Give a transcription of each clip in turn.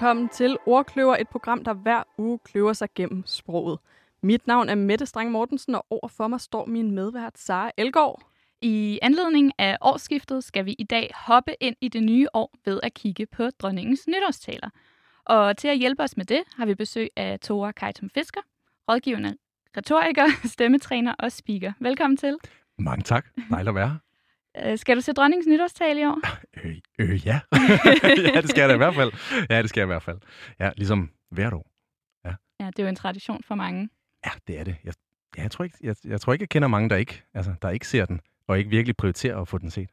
Velkommen til Ordkløver, et program, der hver uge kløver sig gennem sproget. Mit navn er Mette Strang Mortensen, og overfor mig står min medvært Sara Elgård. I anledning af årsskiftet skal vi i dag hoppe ind i det nye år ved at kigge på dronningens nytårstaler. Og til at hjælpe os med det, har vi besøg af Tora Kajtum Fisker, rådgivende retoriker, stemmetræner og speaker. Velkommen til. Mange tak. Dejligt at være her. Skal du se dronningens nytårstale i år? Øh, øh ja. ja, det skal jeg da i hvert fald. Ja, det skal jeg i hvert fald. Ja, ligesom hvert år. Ja, ja det er jo en tradition for mange. Ja, det er det. Jeg, ja, jeg, tror ikke, jeg, jeg tror ikke, jeg kender mange, der ikke, altså, der ikke ser den, og ikke virkelig prioriterer at få den set.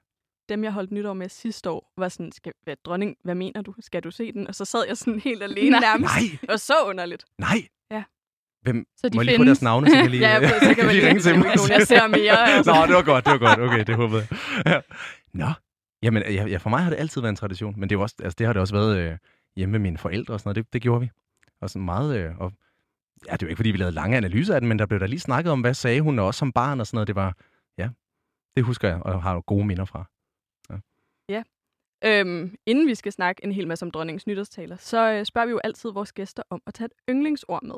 Dem, jeg holdt nytår med sidste år, var sådan, skal, hvad, dronning, hvad mener du? Skal du se den? Og så sad jeg sådan helt alene Nej. nærmest. Nej. Og så underligt. Nej! Ja. Hvem? Så de Må jeg lige få deres navne, så kan jeg lige, Ja, så kan man lige ringe til nogen, jeg ser mere, altså. Nå, det var godt, det var godt. Okay, det håbede jeg. Ja. Nå, jamen ja, ja, for mig har det altid været en tradition, men det, jo også, altså, det har det også været øh, hjemme med mine forældre og sådan noget. Det, det gjorde vi. Og sådan meget... Øh, og, ja, det var ikke, fordi vi lavede lange analyser af den, men der blev der lige snakket om, hvad sagde hun, og også som barn og sådan noget. Det var, ja, det husker jeg, og har jo gode minder fra. Øhm, inden vi skal snakke en hel masse om dronningens nytårstaler, så øh, spørger vi jo altid vores gæster om at tage et yndlingsord med.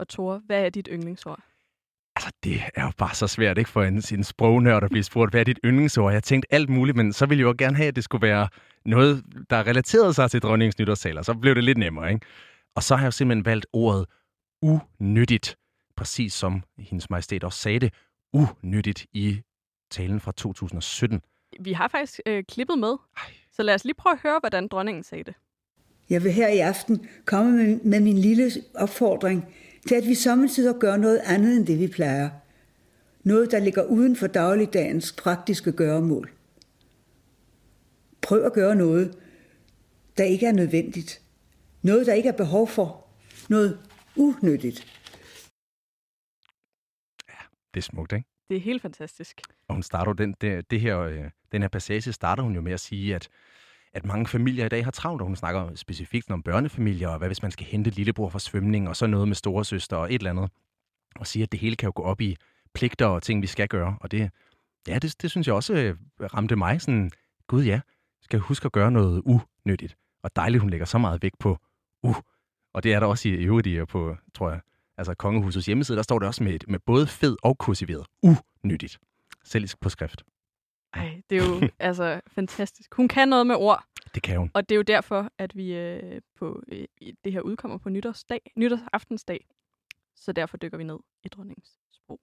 Og Tore, hvad er dit yndlingsord? Altså, det er jo bare så svært, ikke, for en, en sprognørd at blive spurgt, hvad er dit yndlingsord? Jeg tænkte alt muligt, men så ville jeg jo gerne have, at det skulle være noget, der relaterede sig til dronningens nytårstaler. Så blev det lidt nemmere, ikke? Og så har jeg jo simpelthen valgt ordet unyttigt, præcis som hendes majestæt også sagde det, unyttigt i talen fra 2017. Vi har faktisk øh, klippet med, Ej. så lad os lige prøve at høre, hvordan dronningen sagde det. Jeg vil her i aften komme med, med min lille opfordring til, at vi samtidig gør noget andet end det, vi plejer. Noget, der ligger uden for dagligdagens praktiske gøremål. Prøv at gøre noget, der ikke er nødvendigt. Noget, der ikke er behov for. Noget unyttigt. Det er smukt, ikke? Det er helt fantastisk. Og hun starter den, det, det her, øh, den her passage starter hun jo med at sige, at, at mange familier i dag har travlt, og hun snakker specifikt om børnefamilier, og hvad hvis man skal hente lillebror fra svømning, og så noget med storesøster og et eller andet. Og siger, at det hele kan jo gå op i pligter og ting, vi skal gøre. Og det, ja, det, det synes jeg også øh, ramte mig sådan, gud ja, skal jeg huske at gøre noget unyttigt. Og dejligt, hun lægger så meget vægt på u. Og det er der også i øvrigt på, tror jeg, altså kongehusets hjemmeside, der står det også med, med både fed og kursiveret. Unyttigt. Selv på skrift. Ej, det er jo altså fantastisk. Hun kan noget med ord, Det kan hun. og det er jo derfor, at vi øh, på øh, det her udkommer på nytårsdag, nytårsaftensdag. Så derfor dykker vi ned i dronningens sprog.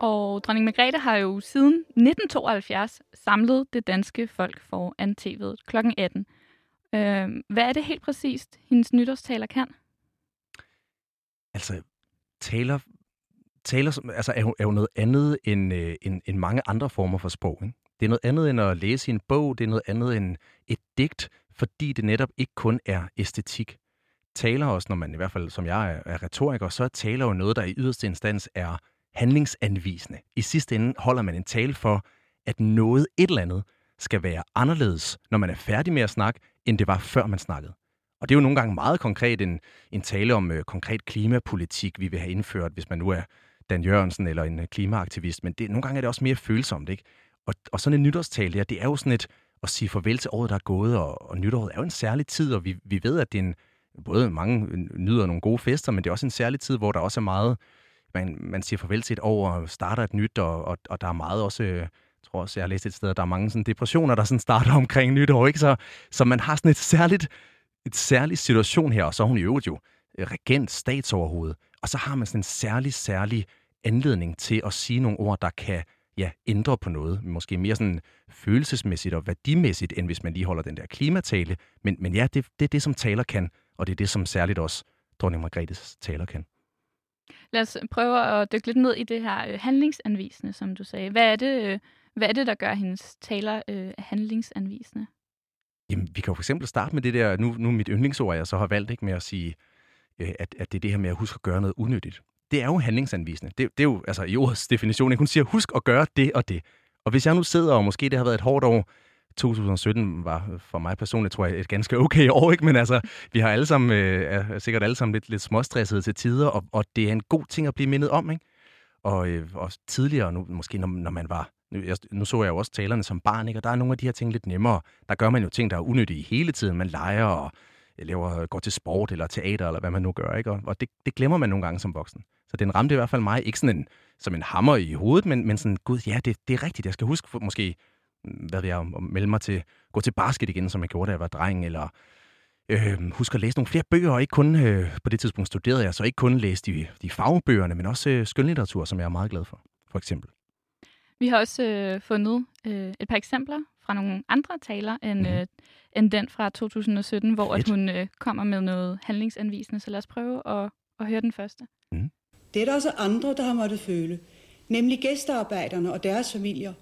Og dronning Margrethe har jo siden 1972 samlet det danske folk foran tv'et kl. 18. Øh, hvad er det helt præcist, hendes nytårstaler kan? Altså, taler, taler som- altså, er, jo, er jo noget andet end, øh, end, end mange andre former for sprog. Ikke? Det er noget andet end at læse en bog, det er noget andet end et digt, fordi det netop ikke kun er æstetik. Taler også, når man i hvert fald, som jeg er, er retoriker, så er taler jo noget, der i yderste instans er handlingsanvisende. I sidste ende holder man en tale for, at noget, et eller andet, skal være anderledes, når man er færdig med at snakke, end det var før man snakkede. Og det er jo nogle gange meget konkret en, en tale om øh, konkret klimapolitik, vi vil have indført, hvis man nu er Dan Jørgensen eller en øh, klimaaktivist. Men det, nogle gange er det også mere følsomt, ikke? Og, og sådan en nytårstale, der, det er jo sådan et at sige farvel til året, der er gået, og, og nytåret er jo en særlig tid, og vi, vi ved, at det er en, både mange øh, nyder nogle gode fester, men det er også en særlig tid, hvor der også er meget, man, man siger farvel til et år og starter et nyt, og, og, og der er meget også, øh, tror også, jeg har læst et sted, at der er mange sådan depressioner, der sådan starter omkring nytår, ikke? Så, så man har sådan et særligt, et særligt situation her, og så er hun i øvrigt jo øh, regent, statsoverhoved, og så har man sådan en særlig, særlig anledning til at sige nogle ord, der kan ja, ændre på noget. Måske mere sådan følelsesmæssigt og værdimæssigt, end hvis man lige holder den der klimatale. Men, men ja, det, det er det, som taler kan, og det er det, som særligt også dronning Margrethes taler kan. Lad os prøve at dykke lidt ned i det her øh, handlingsanvisende, som du sagde. Hvad er det, øh, hvad er det der gør hendes taler øh, handlingsanvisende? Jamen, vi kan jo for eksempel starte med det der, nu, nu mit yndlingsord, jeg så har valgt ikke med at sige, øh, at, at det er det her med at huske at gøre noget unødigt. Det er jo handlingsanvisende. Det, det er jo altså i ordets definition, ikke? hun siger, husk at gøre det og det. Og hvis jeg nu sidder, og måske det har været et hårdt år, 2017 var øh, for mig personligt, tror jeg, et ganske okay år, ikke? Men altså, vi har alle sammen, øh, er sikkert alle sammen lidt, lidt småstressede til tider, og, og det er en god ting at blive mindet om, ikke? og, øh, og tidligere, nu, måske når, når man var jeg, nu så jeg jo også talerne som barn, ikke? og der er nogle af de her ting lidt nemmere. Der gør man jo ting, der er unødige hele tiden. Man leger og øh, laver, øh, går til sport eller teater, eller hvad man nu gør. Ikke? Og, og det, det glemmer man nogle gange som voksen. Så den ramte i hvert fald mig ikke sådan en, som en hammer i hovedet, men, men sådan, gud, ja, det, det er rigtigt. Jeg skal huske for, måske, mm, hvad ved jeg, at melde mig til, gå til basket igen, som jeg gjorde, da jeg var dreng, eller øh, huske at læse nogle flere bøger, og ikke kun, øh, på det tidspunkt studerede jeg, så ikke kun læse de, de fagbøgerne, men også øh, skønlitteratur, som jeg er meget glad for, for eksempel. Vi har også øh, fundet øh, et par eksempler fra nogle andre taler end, mm. øh, end den fra 2017, hvor at hun øh, kommer med noget handlingsanvisende. Så lad os prøve at, at høre den første. Mm. Det er der også andre, der har måttet føle, nemlig gæstearbejderne og deres familier.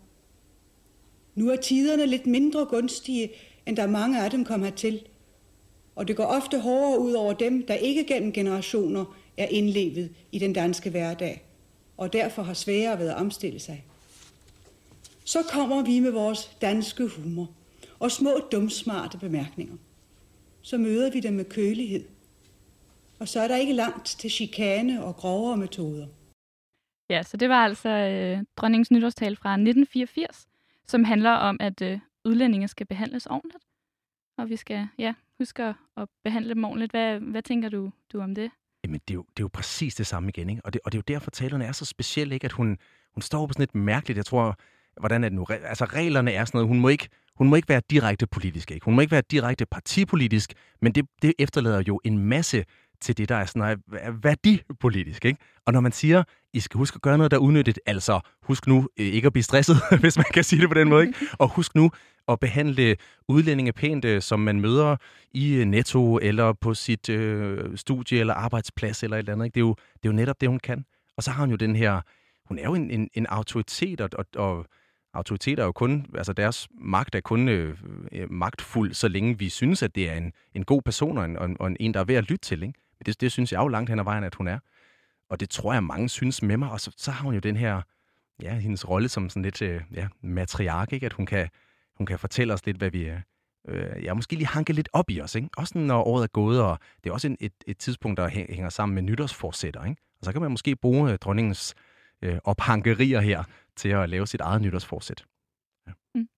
Nu er tiderne lidt mindre gunstige, end der mange af dem kom hertil. Og det går ofte hårdere ud over dem, der ikke gennem generationer er indlevet i den danske hverdag, og derfor har sværere ved at omstille sig. Så kommer vi med vores danske humor og små dumsmarte bemærkninger. Så møder vi dem med kølighed. Og så er der ikke langt til chikane og grovere metoder. Ja, så det var altså øh, dronningens nytårstal fra 1984, som handler om, at øh, udlændinge skal behandles ordentligt. Og vi skal ja, huske at behandle dem ordentligt. Hvad, hvad tænker du, du om det? Jamen, det er, jo, det er jo præcis det samme igen, ikke? Og det, og det er jo derfor, talerne er så specielle, ikke? At hun, hun står på sådan et mærkeligt, jeg tror, hvordan er det nu? Altså reglerne er sådan noget, hun må ikke, hun må ikke være direkte politisk, ikke? Hun må ikke være direkte partipolitisk, men det, det efterlader jo en masse til det, der er sådan noget værdipolitisk, ikke? Og når man siger, I skal huske at gøre noget, der er udnyttet, altså husk nu øh, ikke at blive stresset, hvis man kan sige det på den måde, ikke? Og husk nu at behandle udlændinge pænt, øh, som man møder i øh, Netto, eller på sit øh, studie, eller arbejdsplads, eller et eller andet, ikke? Det er, jo, det er jo netop det, hun kan. Og så har hun jo den her, hun er jo en, en, en autoritet, og, og, og autoriteter er jo kun, altså deres magt er kun øh, øh, magtfuld, så længe vi synes, at det er en, en god person og en, og en, der er ved at lytte til. Ikke? Men det, det synes jeg jo langt hen ad vejen, at hun er. Og det tror jeg, mange synes med mig. Og så, så har hun jo den her, ja, hendes rolle som sådan lidt øh, ja, matriark, ikke? at hun kan, hun kan fortælle os lidt, hvad vi, øh, øh ja, måske lige hanke lidt op i os. Ikke? Også når året er gået, og det er også en, et, et tidspunkt, der hænger sammen med nytårsforsætter. Ikke? Og så kan man måske bruge øh, dronningens øh, ophankerier her til at lave sit eget nytårsforsæt. Ja. Mm.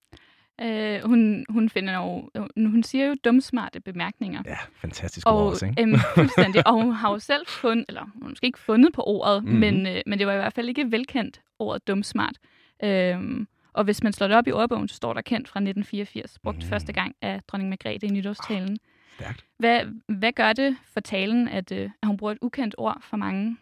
Øh, hun, hun, finder jo, hun siger jo dumsmarte bemærkninger. Ja, fantastisk og, ord også, ikke? Øhm, fuldstændig. og hun har jo selv fundet, eller hun måske ikke fundet på ordet, mm-hmm. men, øh, men det var i hvert fald ikke velkendt, ordet dumsmart. Øhm, og hvis man slår det op i ordbogen, så står der kendt fra 1984, brugt mm. første gang af dronning Margrethe i nytårstalen. Oh, hvad, hvad gør det for talen, at, øh, at hun bruger et ukendt ord for mange?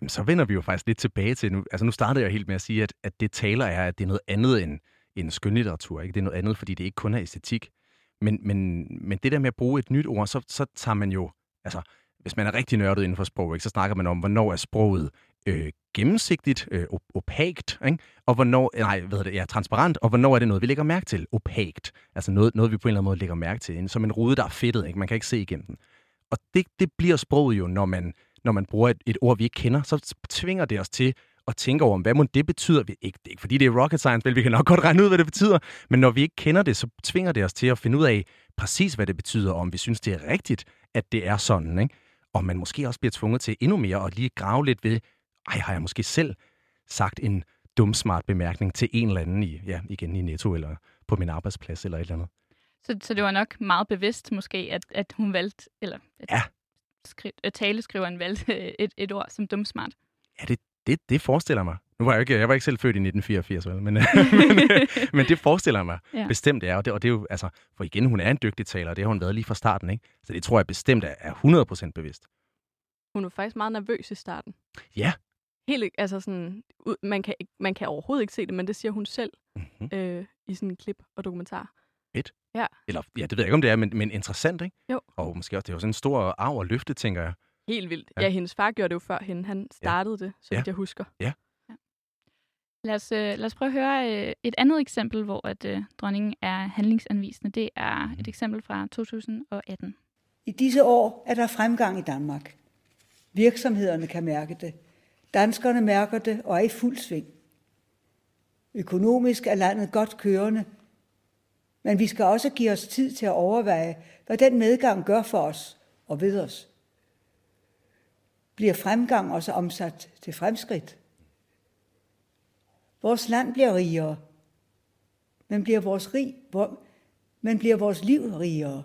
Jamen, så vender vi jo faktisk lidt tilbage til, nu, altså nu startede jeg helt med at sige, at, at det taler er, at det er noget andet end, end skønlitteratur. Ikke? Det er noget andet, fordi det ikke kun er æstetik. Men, men, men det der med at bruge et nyt ord, så, så tager man jo, altså hvis man er rigtig nørdet inden for sprog, ikke, så snakker man om, hvornår er sproget øh, gennemsigtigt, øh, opagt, ikke? og hvornår, nej, hvad det, ja, transparent, og hvornår er det noget, vi lægger mærke til, opagt. Altså noget, noget vi på en eller anden måde lægger mærke til, som en rude, der er fedtet, ikke? man kan ikke se igennem den. Og det, det bliver sproget jo, når man, når man bruger et, et ord, vi ikke kender, så tvinger det os til at tænke over, hvad må det betyder. Vi, ikke, det er ikke fordi, det er rocket science, vel, vi kan nok godt regne ud, hvad det betyder, men når vi ikke kender det, så tvinger det os til at finde ud af præcis, hvad det betyder, og om vi synes, det er rigtigt, at det er sådan. Ikke? Og man måske også bliver tvunget til endnu mere at lige grave lidt ved, ej, har jeg måske selv sagt en dum smart bemærkning til en eller anden i, ja, igen i Netto eller på min arbejdsplads eller et eller andet. Så, så det var nok meget bevidst måske, at, at hun valgte, eller at ja. Skri, taleskriveren valgte et, et ord som dum smart. Ja, det, det, det forestiller mig. Nu var jeg, ikke, jeg var ikke selv født i 1984, vel? Men, men, men det forestiller mig ja. bestemt, det er. Og det, og det er jo, altså, for igen, hun er en dygtig taler, og det har hun været lige fra starten, ikke? Så det tror jeg bestemt er 100% bevidst. Hun var faktisk meget nervøs i starten. Ja. Helt, altså sådan, man kan, man kan overhovedet ikke se det, men det siger hun selv mm-hmm. øh, i sådan en klip og dokumentar. Et. Ja. Eller, ja, det ved jeg ikke, om det er, men, men interessant, ikke? Jo. Og måske også, det er jo sådan en stor arv og løfte, tænker jeg. Helt vildt. Ja. ja, hendes far gjorde det jo før hende. Han startede ja. det, så ja. jeg husker. Ja. ja. Lad, os, øh, lad os prøve at høre øh, et andet eksempel, hvor at øh, dronningen er handlingsanvisende. Det er mm. et eksempel fra 2018. I disse år er der fremgang i Danmark. Virksomhederne kan mærke det. Danskerne mærker det og er i fuld sving. Økonomisk er landet godt kørende, men vi skal også give os tid til at overveje, hvad den medgang gør for os og ved os bliver fremgang også omsat til fremskridt? Vores land bliver rigere. Men bliver vores, rig, men bliver vores liv rigere.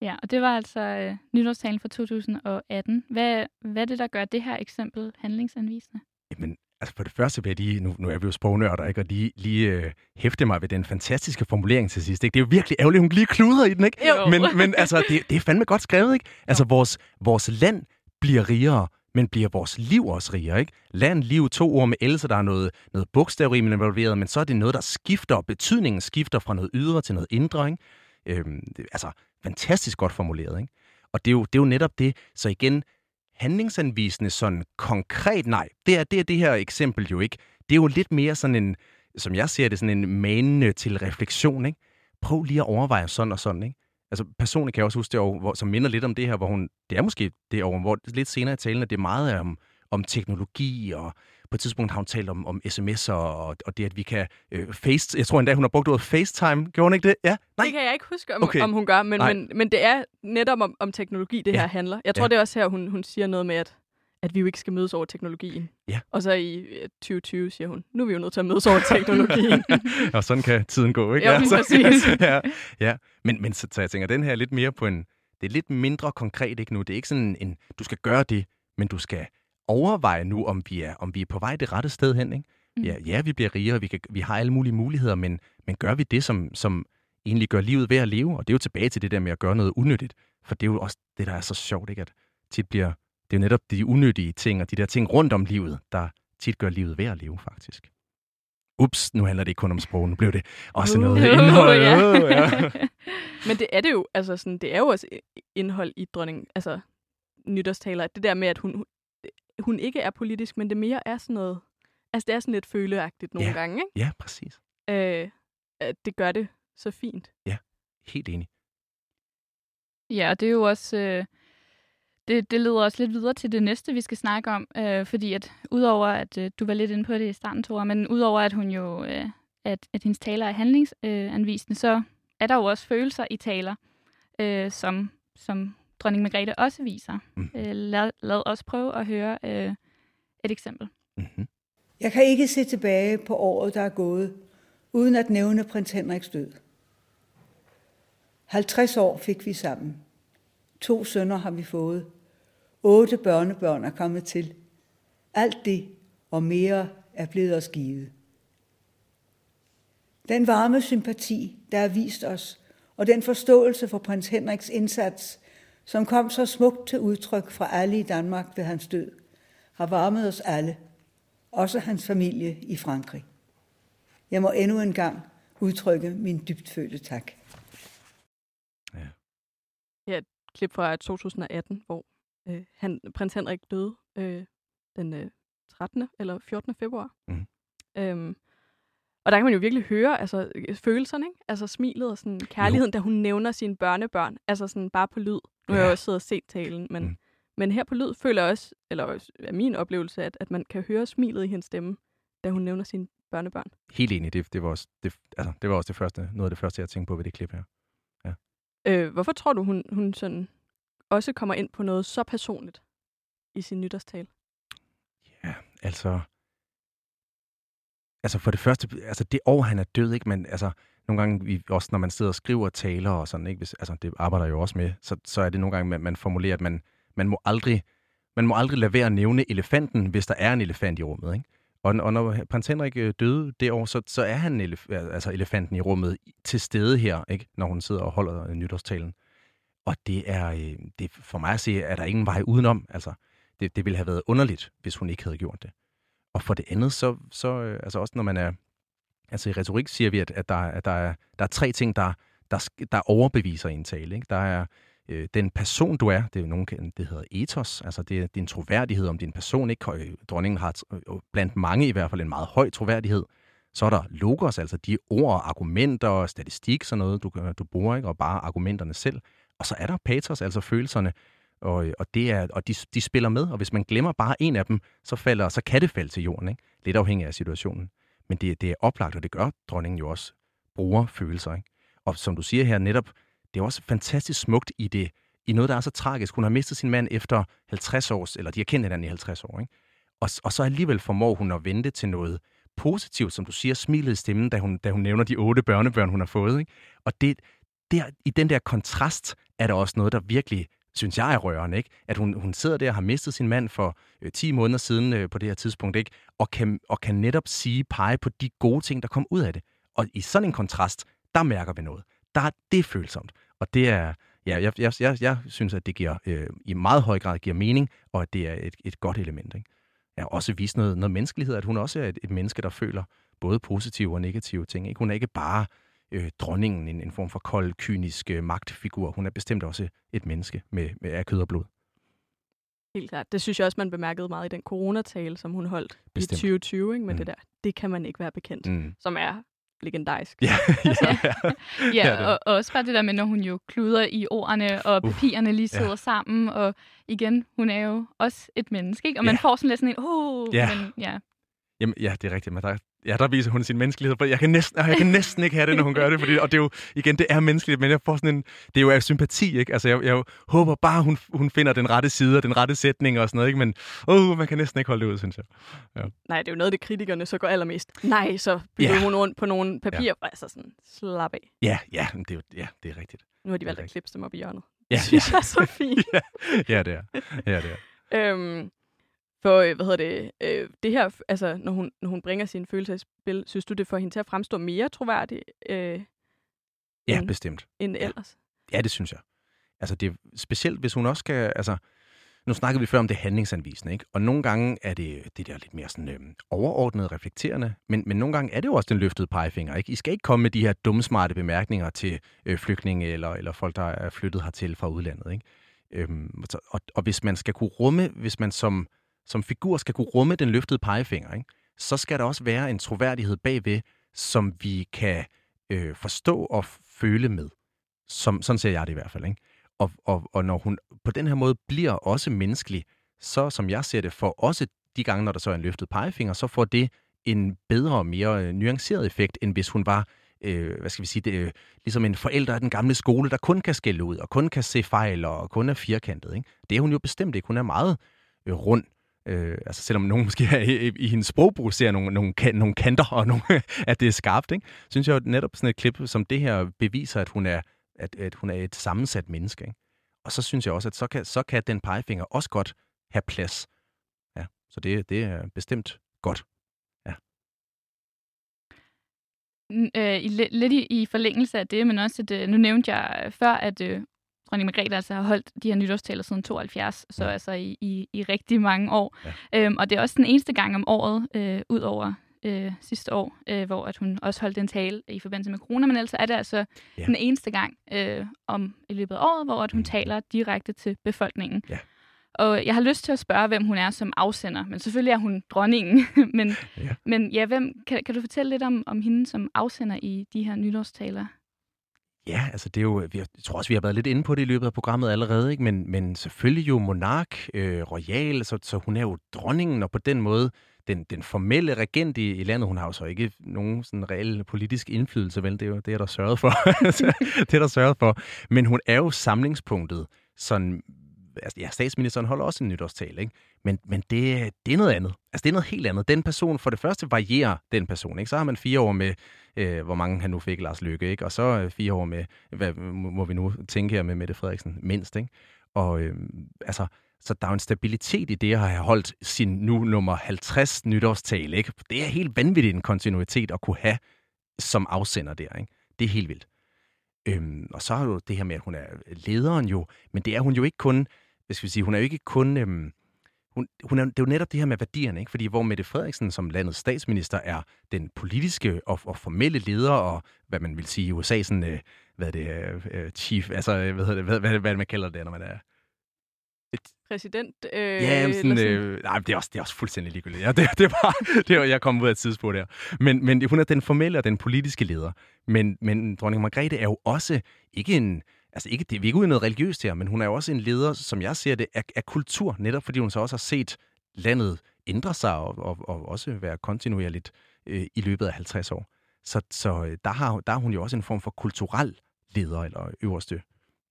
Ja, og det var altså øh, nytårstalen for 2018. Hvad, hvad er det, der gør det her eksempel handlingsanvisende? Jamen, altså for det første vil jeg lige, nu, nu er vi jo sprognørder, ikke? og lige, lige øh, hæfte mig ved den fantastiske formulering til sidst. Ikke? Det er jo virkelig ærgerligt, hun lige kluder i den, ikke? Jo. Men, men altså, det, det er fandme godt skrevet, ikke? Altså, vores, vores land bliver rigere, men bliver vores liv også rigere, ikke? Land, liv, to ord med L, så der er noget, noget bogstavrim involveret, men så er det noget, der skifter, betydningen skifter fra noget ydre til noget indre, ikke? Øhm, det, altså, fantastisk godt formuleret, ikke? Og det er, jo, det er jo netop det. Så igen, handlingsanvisende sådan konkret, nej, det er, det er det her eksempel jo ikke. Det er jo lidt mere sådan en, som jeg ser det, sådan en manende til refleksion, ikke? Prøv lige at overveje sådan og sådan, ikke? Altså personligt kan jeg også huske det år, hvor, som minder lidt om det her, hvor hun, det er måske det år, hvor lidt senere i talen, at det er meget om, om teknologi og på et tidspunkt har hun talt om, om sms'er og, og det, at vi kan øh, face... Jeg tror endda, hun har brugt ordet FaceTime. Gjorde hun ikke det? Ja? Nej. Det kan jeg ikke huske, om, okay. om hun gør, men, men, men det er netop om, om teknologi, det ja. her handler. Jeg tror, ja. det er også her, hun, hun siger noget med, at at vi jo ikke skal mødes over teknologien. Ja. Og så i 2020 siger hun, nu er vi jo nødt til at mødes over teknologien. og sådan kan tiden gå, ikke? Jo, ja, præcis. ja, ja. Men, men så, så jeg tænker, den her er lidt mere på en... Det er lidt mindre konkret, ikke nu? Det er ikke sådan en, du skal gøre det, men du skal overveje nu, om vi er, om vi er på vej det rette sted hen. Ikke? Mm. Ja, ja, vi bliver rigere, vi, kan, vi har alle mulige muligheder, men, men gør vi det, som, som egentlig gør livet værd at leve? Og det er jo tilbage til det der med at gøre noget unyttigt. For det er jo også det, der er så sjovt, ikke? at tit bliver, det er jo netop de unyttige ting og de der ting rundt om livet, der tit gør livet værd at leve, faktisk. Ups, nu handler det ikke kun om sprog, nu blev det også uh, noget indhold. Ja. Uh, ja. Men det er det jo, altså sådan, det er jo også indhold i dronning, altså nytårstaler. Det der med, at hun, hun ikke er politisk, men det mere er sådan noget... Altså, det er sådan lidt føleagtigt nogle ja. gange, ikke? Ja, præcis. Øh, det gør det så fint. Ja, helt enig. Ja, og det er jo også... Øh, det, det leder os lidt videre til det næste, vi skal snakke om, øh, fordi at udover at øh, du var lidt inde på det i starten, Thora, men udover at hun jo, øh, at, at hendes taler er handlingsanvisende, øh, så er der jo også følelser i taler, øh, som, som dronning Margrethe også viser. Mm. Øh, lad, lad os prøve at høre øh, et eksempel. Mm-hmm. Jeg kan ikke se tilbage på året, der er gået, uden at nævne prins Henriks død. 50 år fik vi sammen. To sønner har vi fået. Otte børnebørn er kommet til. Alt det og mere er blevet os givet. Den varme sympati, der er vist os, og den forståelse for prins Henriks indsats, som kom så smukt til udtryk fra alle i Danmark ved hans død, har varmet os alle, også hans familie i Frankrig. Jeg må endnu en gang udtrykke min dybtfølte tak. Ja. Ja, et klip fra 2018, hvor øh, han, prins Henrik døde øh, den øh, 13. eller 14. februar. Mm. Øhm, og der kan man jo virkelig høre altså, følelserne, ikke? Altså smilet og sådan, kærligheden, jo. da hun nævner sine børnebørn. Altså sådan bare på lyd. Nu har jeg også siddet og set talen, men, mm. men her på lyd føler jeg også, eller også er min oplevelse, at, at man kan høre smilet i hendes stemme, da hun nævner sine børnebørn. Helt enig. Det, det, var, også, det, altså, det var også det første, noget af det første, jeg tænkte på ved det klip her. Ja. Øh, hvorfor tror du, hun, hun sådan også kommer ind på noget så personligt i sin nytårstal? Ja, altså... Altså for det første, altså det år, han er død, ikke? Men altså, nogle gange, vi, også når man sidder og skriver taler og sådan, ikke? Hvis, altså, det arbejder jeg jo også med, så, så er det nogle gange, man, man formulerer, at man, man, må aldrig, man må aldrig lade være at nævne elefanten, hvis der er en elefant i rummet. Ikke? Og, og når prins Henrik øh, døde det år, så, så er han elef, altså elefanten i rummet til stede her, ikke? når hun sidder og holder øh, nytårstalen. Og det er, øh, det, for mig at se, at der ingen vej udenom. Altså, det, det ville have været underligt, hvis hun ikke havde gjort det. Og for det andet, så, så altså også når man er Altså i retorik siger vi, at, at, der, at der, er, der er tre ting, der, der, der overbeviser en tale. Ikke? Der er øh, den person, du er, det er nogen, det hedder ethos, altså det er din troværdighed om din person. Ikke? Øh, dronningen har øh, øh, blandt mange i hvert fald en meget høj troværdighed. Så er der logos, altså de ord, argumenter, statistik, sådan noget, du, du bruger, ikke? og bare argumenterne selv. Og så er der pathos, altså følelserne, og, og, det er, og de, de spiller med, og hvis man glemmer bare en af dem, så, falder, så kan det falde til jorden, ikke? lidt afhængig af situationen. Men det, det er oplagt, og det gør dronningen jo også, bruger følelser. Ikke? Og som du siger her netop, det er også fantastisk smukt i det, i noget, der er så tragisk. Hun har mistet sin mand efter 50 år, eller de har kendt hinanden i 50 år. Ikke? Og, og så alligevel formår hun at vente til noget positivt, som du siger, smilet i stemmen, da hun, da hun nævner de otte børnebørn, hun har fået. Ikke? Og det, der, i den der kontrast er der også noget, der virkelig synes jeg er rørende, ikke? At hun, hun sidder der og har mistet sin mand for øh, 10 måneder siden øh, på det her tidspunkt, ikke? Og kan, og kan netop sige, pege på de gode ting, der kom ud af det. Og i sådan en kontrast, der mærker vi noget. Der er det følsomt. Og det er, ja, jeg, jeg, jeg, jeg synes, at det giver, øh, i meget høj grad giver mening, og at det er et, et godt element, ikke? Ja, også vise noget, noget menneskelighed, at hun også er et, et menneske, der føler både positive og negative ting. Ikke? Hun er ikke bare øh, dronningen, en, en form for kold, kynisk øh, magtfigur. Hun er bestemt også et menneske med, med af kød og blod. Helt klart. Det synes jeg også, man bemærkede meget i den coronatale, som hun holdt Bestemt. i 2020, ikke? med mm. det der, det kan man ikke være bekendt, mm. som er legendarisk. Ja, ja, ja. ja, ja og, og også bare det der med, når hun jo kluder i ordene, og papirerne lige sidder ja. sammen, og igen, hun er jo også et menneske, ikke? Og man ja. får sådan lidt sådan en, oh, ja. men ja. Jamen, ja, det er rigtigt, men der, Ja, der viser hun sin menneskelighed. For jeg kan næsten, jeg kan næsten ikke have det, når hun gør det. Fordi, og det er jo, igen, det er menneskeligt, men jeg får sådan en, det er jo af sympati, ikke? Altså, jeg, jeg håber bare, hun, hun finder den rette side og den rette sætning og sådan noget, ikke? Men uh, man kan næsten ikke holde det ud, synes jeg. Ja. Nej, det er jo noget det, kritikerne så går allermest. Nej, så bliver ja. hun rundt på nogle papirer. Ja. Altså sådan, slap af. Ja, ja, det er, jo, ja, det er rigtigt. Nu har de valgt at klippe dem op i hjørnet. Ja, det synes ja. jeg er så fint. ja, ja, det er. Ja, det er. øhm, for, øh, hvad hedder det, øh, det her, altså, når hun, når hun bringer sine følelser i spil, synes du, det får hende til at fremstå mere troværdig? Øh, ja, end, bestemt. End ja. ellers? Ja, det synes jeg. Altså, det er specielt, hvis hun også skal, altså, nu snakkede vi før om det handlingsanvisende, ikke? Og nogle gange er det det der lidt mere sådan øh, overordnet reflekterende, men, men nogle gange er det jo også den løftede pegefinger, ikke? I skal ikke komme med de her dumsmarte bemærkninger til øh, flygtninge eller, eller folk, der er flyttet hertil fra udlandet, ikke? Øhm, og, og hvis man skal kunne rumme, hvis man som som figur skal kunne rumme den løftede pegefinger, ikke? så skal der også være en troværdighed bagved, som vi kan øh, forstå og føle med. Som, sådan ser jeg det i hvert fald. Ikke? Og, og, og når hun på den her måde bliver også menneskelig, så som jeg ser det, får også de gange, når der så er en løftet pegefinger, så får det en bedre og mere øh, nuanceret effekt, end hvis hun var øh, hvad skal vi sige, det, øh, ligesom en forælder af den gamle skole, der kun kan skælde ud, og kun kan se fejl, og kun er firkantet. Ikke? Det er hun jo bestemt ikke. Hun er meget øh, rund Øh, altså selvom nogen måske er i, i hendes sprogbrug ser nogle, nogle, kan, nogle kanter, og nogle, at det er skarpt, ikke? synes jeg jo netop sådan et klip som det her beviser, at hun er, at, at hun er et sammensat menneske. Ikke? Og så synes jeg også, at så kan, så kan den pegefinger også godt have plads. Ja, så det, det er bestemt godt. Ja. Øh, i, lidt i, i forlængelse af det, men også, at øh, nu nævnte jeg før, at øh, dronning Margrethe altså har holdt de her nytårstaler siden 72, så ja. altså i, i, i rigtig mange år. Ja. Øhm, og det er også den eneste gang om året, øh, ud over øh, sidste år, øh, hvor at hun også holdt en tale i forbindelse med corona, men ellers er det altså ja. den eneste gang øh, om i løbet af året, hvor at hun mm. taler direkte til befolkningen. Ja. Og jeg har lyst til at spørge, hvem hun er som afsender, men selvfølgelig er hun dronningen. men, ja. men ja, hvem, kan, kan du fortælle lidt om, om hende som afsender i de her nytårstaler? Ja, altså det er jo, øh, jeg tror også, vi har været lidt inde på det i løbet af programmet allerede, ikke? Men, men selvfølgelig jo monark, øh, royal, så, så hun er jo dronningen, og på den måde den, den formelle regent i, i landet. Hun har jo så ikke nogen sådan reel politisk indflydelse, vel? Det er jo det, er der sørget for. Altså, det er der sørget for. Men hun er jo samlingspunktet, sådan altså, ja, statsministeren holder også en nytårstale, ikke? Men, men det, det er noget andet. Altså, det er noget helt andet. Den person, for det første varierer den person, ikke? Så har man fire år med, øh, hvor mange han nu fik, Lars Lykke, ikke? Og så øh, fire år med, hvad må vi nu tænke her med Mette Frederiksen, mindst, ikke? Og øh, altså, så der er en stabilitet i det at have holdt sin nu nummer 50 nytårstale, ikke? Det er helt vanvittigt en kontinuitet at kunne have som afsender der, ikke? Det er helt vildt. Øhm, og så har du det her med, at hun er lederen jo, men det er hun jo ikke kun, hvad skal vi sige, hun er jo ikke kun, øhm, hun, hun er, det er jo netop det her med værdierne, ikke? fordi hvor Mette Frederiksen som landets statsminister er den politiske og, og formelle leder, og hvad man vil sige i USA, sådan, øh, hvad er det, øh, øh chief, altså, hvad, hedder det, hvad, hvad, hvad man kalder det, når man er et... Præsident? Øh, ja, sådan, sådan... Øh, nej, det er, også, det er også fuldstændig ligegyldigt. Ja, det, det, var, det var, jeg kom ud af et tidspunkt der. Men, men hun er den formelle og den politiske leder. Men, men dronning Margrethe er jo også ikke en... Altså ikke, det, vi er ikke ude i noget religiøst her, men hun er jo også en leder, som jeg ser det, af, af kultur, netop fordi hun så også har set landet ændre sig og, og, og også være kontinuerligt øh, i løbet af 50 år. Så, så øh, der, har, der er hun jo også en form for kulturel leder, eller øverste,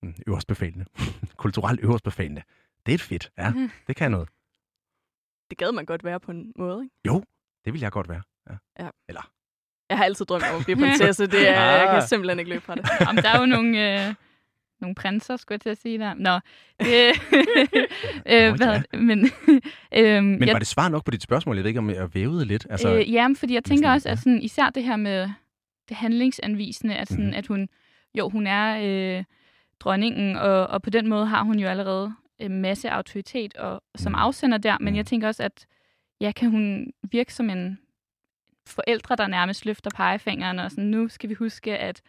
mm, øverstbefalende. kulturel øverstbefalende. Det er fedt, ja. Mm. Det kan noget. det gad man godt være på en måde, ikke? Jo, det vil jeg godt være. Ja. ja. Eller? Jeg har altid drømt om at blive prinsesse. Det er, jeg kan simpelthen ikke løbe fra det. Jamen, der er jo nogle... Øh nogle prinser, skulle jeg til at sige der. Nå, det, øh, hvad, ja. men, øh, men var jeg, det svar nok på dit spørgsmål? Jeg ved ikke, om jeg vævede lidt. Altså, øh, jamen, fordi jeg tænker også, at sådan, især det her med det handlingsanvisende, at, sådan, mm. at hun, jo, hun er øh, dronningen, og, og på den måde har hun jo allerede en masse autoritet og, som mm. afsender der, men mm. jeg tænker også, at ja, kan hun virke som en forældre, der nærmest løfter pegefingeren, og sådan, nu skal vi huske at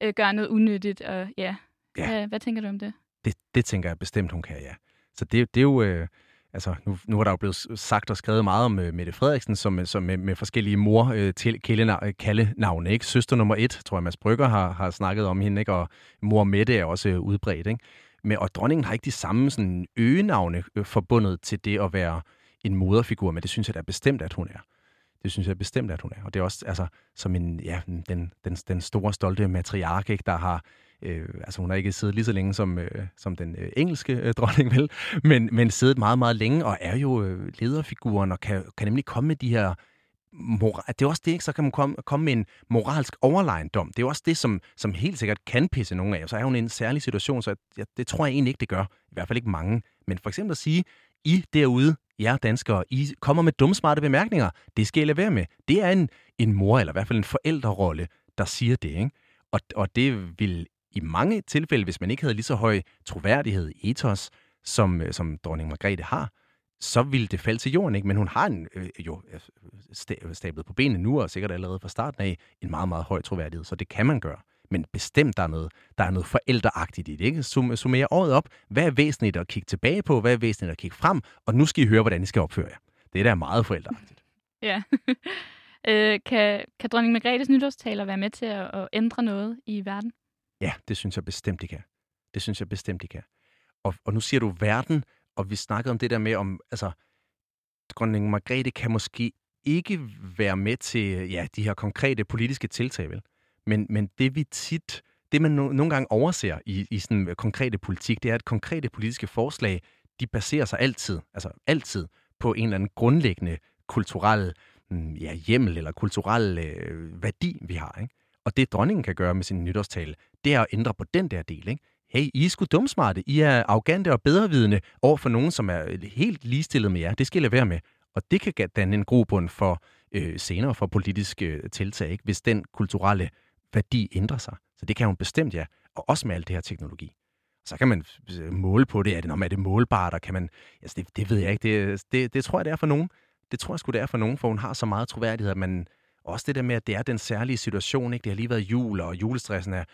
øh, gøre noget unyttigt, og ja, ja. Hvad, hvad tænker du om det? det? Det tænker jeg bestemt, hun kan, ja. Så det, det er jo... Øh, altså, nu, nu er der jo blevet sagt og skrevet meget om uh, Mette Frederiksen, som, som med, med forskellige mor uh, til kaldenavne, ikke? Søster nummer et, tror jeg, Mads Brygger har, har snakket om hende, ikke? Og mor Mette er også uh, udbredt, ikke? Men, og dronningen har ikke de samme sådan, øgenavne uh, forbundet til det at være en moderfigur, men det synes jeg da bestemt, at hun er. Det synes jeg bestemt, at hun er. Og det er også altså, som en, ja, den, den, den store, stolte matriark, ikke, der har Øh, altså hun har ikke siddet lige så længe som, øh, som den øh, engelske øh, dronning, vel? Men, men siddet meget, meget længe og er jo øh, lederfiguren og kan, kan nemlig komme med de her moral, det er også det, ikke? så kan man komme, komme med en moralsk overlegendom. Det er også det, som, som helt sikkert kan pisse nogen af. Så er hun i en særlig situation, så jeg, det tror jeg egentlig ikke, det gør. I hvert fald ikke mange. Men for eksempel at sige, I derude, jer danskere, I kommer med dumsmarte bemærkninger. Det skal I lade være med. Det er en, en mor, eller i hvert fald en forældrerolle, der siger det. Ikke? Og, og det vil i mange tilfælde, hvis man ikke havde lige så høj troværdighed i ethos, som, øh, som dronning Margrethe har, så ville det falde til jorden, ikke? Men hun har en, øh, jo øh, øh, stablet på benene nu, og sikkert allerede fra starten af, en meget, meget høj troværdighed, så det kan man gøre. Men bestemt, der er noget, der er noget forældreagtigt i det. Ikke? Sum, summerer året op. Hvad er væsentligt at kigge tilbage på? Hvad er væsentligt at kigge frem? Og nu skal I høre, hvordan I skal opføre jer. Det er da meget forældreagtigt. Ja. øh, kan, kan dronning Margrethes nytårstaler være med til at, at ændre noget i verden? Ja, det synes jeg bestemt, de kan. Det synes jeg bestemt, de kan. Og, og nu siger du verden, og vi snakkede om det der med, om altså, dronning Margrethe kan måske ikke være med til ja, de her konkrete politiske tiltag, vel? Men, men det vi tit, det man no, nogle gange overser i, i sådan konkrete politik, det er, at konkrete politiske forslag, de baserer sig altid, altså altid, på en eller anden grundlæggende kulturel mm, ja, hjemmel eller kulturel øh, værdi, vi har. Ikke? Og det dronningen kan gøre med sin nytårstale, det er at ændre på den der del. Ikke? Hey, I er sgu dumsmarte. I er arrogante og bedrevidende over for nogen, som er øh, helt ligestillet med jer. Det skal I lade være med. Og det kan danne en grobund for øh, senere for politiske øh, tiltag, ikke? hvis den kulturelle værdi ændrer sig. Så det kan hun bestemt, ja. Og også med al det her teknologi. Så kan man øh, måle på det. Er det, om er det målbart, og kan man... Altså, det, det ved jeg ikke. Det, det, det tror jeg, det er for nogen. Det tror jeg sgu, det er for nogen, for hun har så meget troværdighed, at man, også det der med, at det er den særlige situation. Ikke? Det har lige været jul, og julestressen er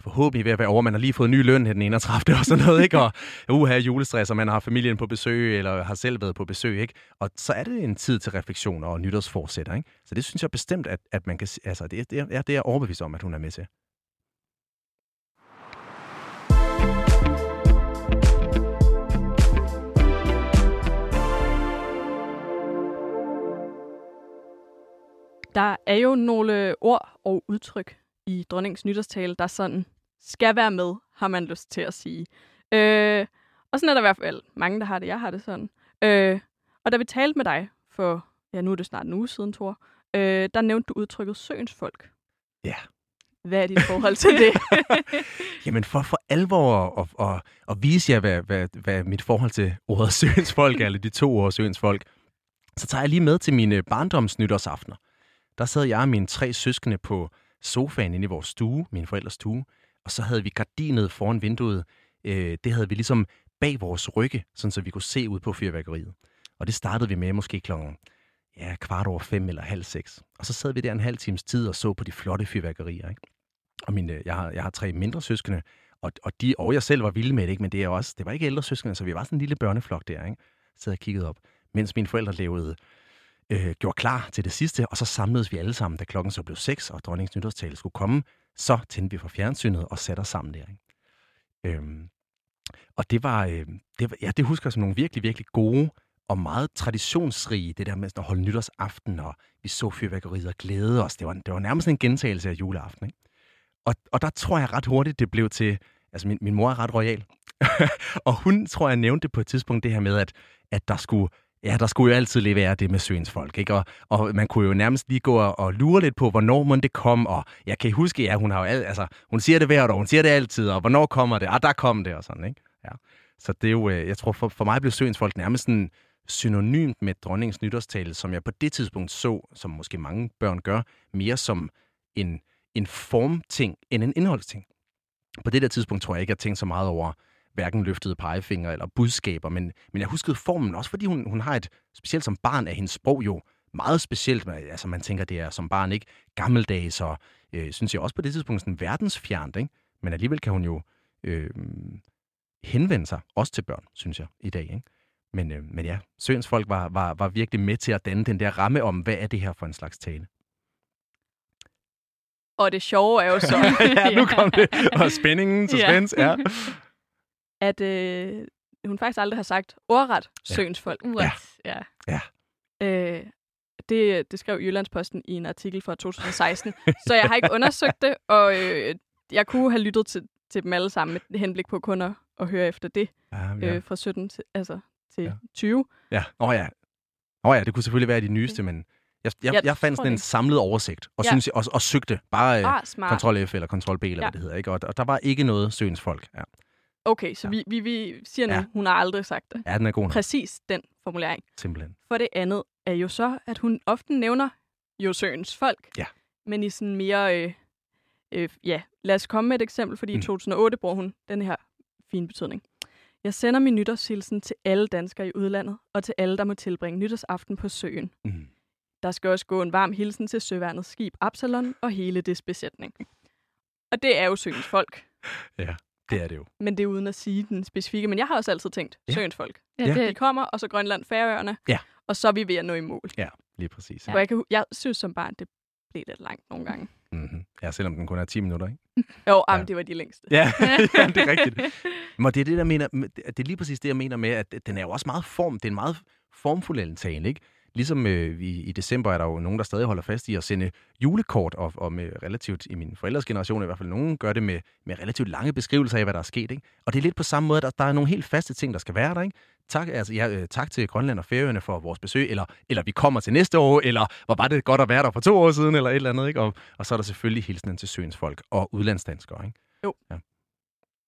forhåbentlig ved at være over. Man har lige fået ny løn den 31. og sådan noget, ikke? Og uha, julestress, og man har familien på besøg, eller har selv været på besøg, ikke? Og så er det en tid til refleksion og nytårsforsætter, ikke? Så det synes jeg bestemt, at, at man kan... Altså, det, det, er, det er jeg overbevist om, at hun er med til. Der er jo nogle ord og udtryk i dronningens nytårstale, der sådan skal være med, har man lyst til at sige. Øh, og sådan er der i hvert fald mange, der har det. Jeg har det sådan. Øh, og da vi talte med dig for, ja nu er det snart en uge siden, Thor, øh, der nævnte du udtrykket søens folk. Ja. Hvad er dit forhold til det? Jamen for for alvor at, at, at vise jer, hvad, hvad, hvad mit forhold til ordet søens folk er, eller de to ord søens folk, så tager jeg lige med til mine barndomsnytårsaftener der sad jeg og mine tre søskende på sofaen inde i vores stue, min forældres stue, og så havde vi gardinet foran vinduet. Øh, det havde vi ligesom bag vores rygge, sådan så vi kunne se ud på fyrværkeriet. Og det startede vi med måske klokken ja, kvart over fem eller halv seks. Og så sad vi der en halv times tid og så på de flotte fyrværkerier. Ikke? Og mine, øh, jeg, har, jeg har tre mindre søskende, og, og, de, og jeg selv var vilde med det, ikke? men det, er også, det var ikke ældre søskende, så vi var sådan en lille børneflok der. Ikke? Så jeg kiggede op, mens mine forældre levede øh, gjorde klar til det sidste, og så samledes vi alle sammen, da klokken så blev 6, og dronningens nytårstale skulle komme. Så tændte vi for fjernsynet og satte os sammen der. Ikke? Øhm, og det var, øh, det var, ja, det husker jeg som nogle virkelig, virkelig gode og meget traditionsrige, det der med at holde nytårsaften, og vi så fyrværkeriet og glæde os. Det var, det var nærmest en gentagelse af juleaften. Ikke? Og, og der tror jeg ret hurtigt, det blev til... Altså, min, min mor er ret royal. og hun, tror jeg, nævnte på et tidspunkt, det her med, at, at der skulle Ja, der skulle jo altid lige være det med søens folk, ikke? Og, og man kunne jo nærmest lige gå og, og lure lidt på, hvornår må det kom, og jeg kan huske, ja, hun har jo alt, altså, hun siger det hvert år, hun siger det altid, og hvornår kommer det? Ah, der kom det, og sådan, ikke? Ja. Så det er jo, øh, jeg tror, for, for mig blev søens folk nærmest sådan synonymt med dronningens nytårstale, som jeg på det tidspunkt så, som måske mange børn gør, mere som en, en formting end en indholdsting. På det der tidspunkt tror jeg ikke, jeg tænkte så meget over, hverken løftede pegefinger eller budskaber, men, men jeg huskede formen også, fordi hun, hun har et, specielt som barn, af hendes sprog jo meget specielt. Altså man tænker, det er som barn ikke gammeldags, og øh, synes jeg også på det tidspunkt sådan verdensfjernt, ikke? Men alligevel kan hun jo øh, henvende sig, også til børn, synes jeg, i dag, ikke? Men, øh, men ja, Søens folk var, var, var virkelig med til at danne den der ramme om, hvad er det her for en slags tale. Og det sjove er jo så... ja, nu kom det. Og spændingen, suspense, ja. ja at øh, hun faktisk aldrig har sagt ordret ja. Søens folk. What? Ja. ja. Øh, det, det skrev Jyllandsposten i en artikel fra 2016, så jeg har ikke undersøgt det, og øh, jeg kunne have lyttet til, til dem alle sammen med henblik på kun at, at høre efter det ja, ja. Øh, fra 17 til, altså, til ja. 20. Ja, åh oh, ja. Oh, ja, det kunne selvfølgelig være de nyeste, men jeg, jeg, jeg, jeg fandt sådan en samlet oversigt, og, ja. synes, og, og søgte bare øh, ah, Ctrl F eller Ctrl B, eller ja. hvad det hedder. Ikke? Og, og der var ikke noget Søens folk. Ja. Okay, så ja. vi, vi, vi siger nu, ja. hun har aldrig sagt det. Ja, den er god nok. Præcis den formulering. Simpelthen. For det andet er jo så, at hun ofte nævner jo søens folk. Ja. Men i sådan mere, øh, øh, ja, lad os komme med et eksempel, fordi mm. i 2008 bruger hun den her fine betydning. Jeg sender min nytårshilsen til alle danskere i udlandet, og til alle, der må tilbringe nytårsaften på søen. Mm. Der skal også gå en varm hilsen til søværnets skib Absalon og hele dets besætning. Og det er jo søens folk. Ja. Det er det jo. Men det er uden at sige den specifikke. Men jeg har også altid tænkt, ja. søens folk. Ja. Det, de kommer, og så Grønland, Færøerne, ja. og så er vi ved at nå i mål. Ja, lige præcis. Ja. jeg, kan, jeg synes som barn, det blev lidt langt nogle gange. Mm-hmm. Ja, selvom den kun er 10 minutter, ikke? jo, ja. det var de længste. Ja, ja det er rigtigt. Men det er, det, der mener, det er lige præcis det, jeg mener med, at den er jo også meget form. Det er en meget formfuld tale, ikke? Ligesom øh, vi, i december er der jo nogen, der stadig holder fast i at sende julekort, og, og med relativt, i min forældres generation i hvert fald, nogen gør det med, med relativt lange beskrivelser af, hvad der er sket. Ikke? Og det er lidt på samme måde, at der, der er nogle helt faste ting, der skal være der. Ikke? Tak, altså, ja, øh, tak til Grønland og Færøerne for vores besøg, eller, eller vi kommer til næste år, eller hvor var det godt at være der for to år siden, eller et eller andet. Ikke? Og, og så er der selvfølgelig hilsenen til søens folk og udlandsdanskere. Ikke? Jo. Ja.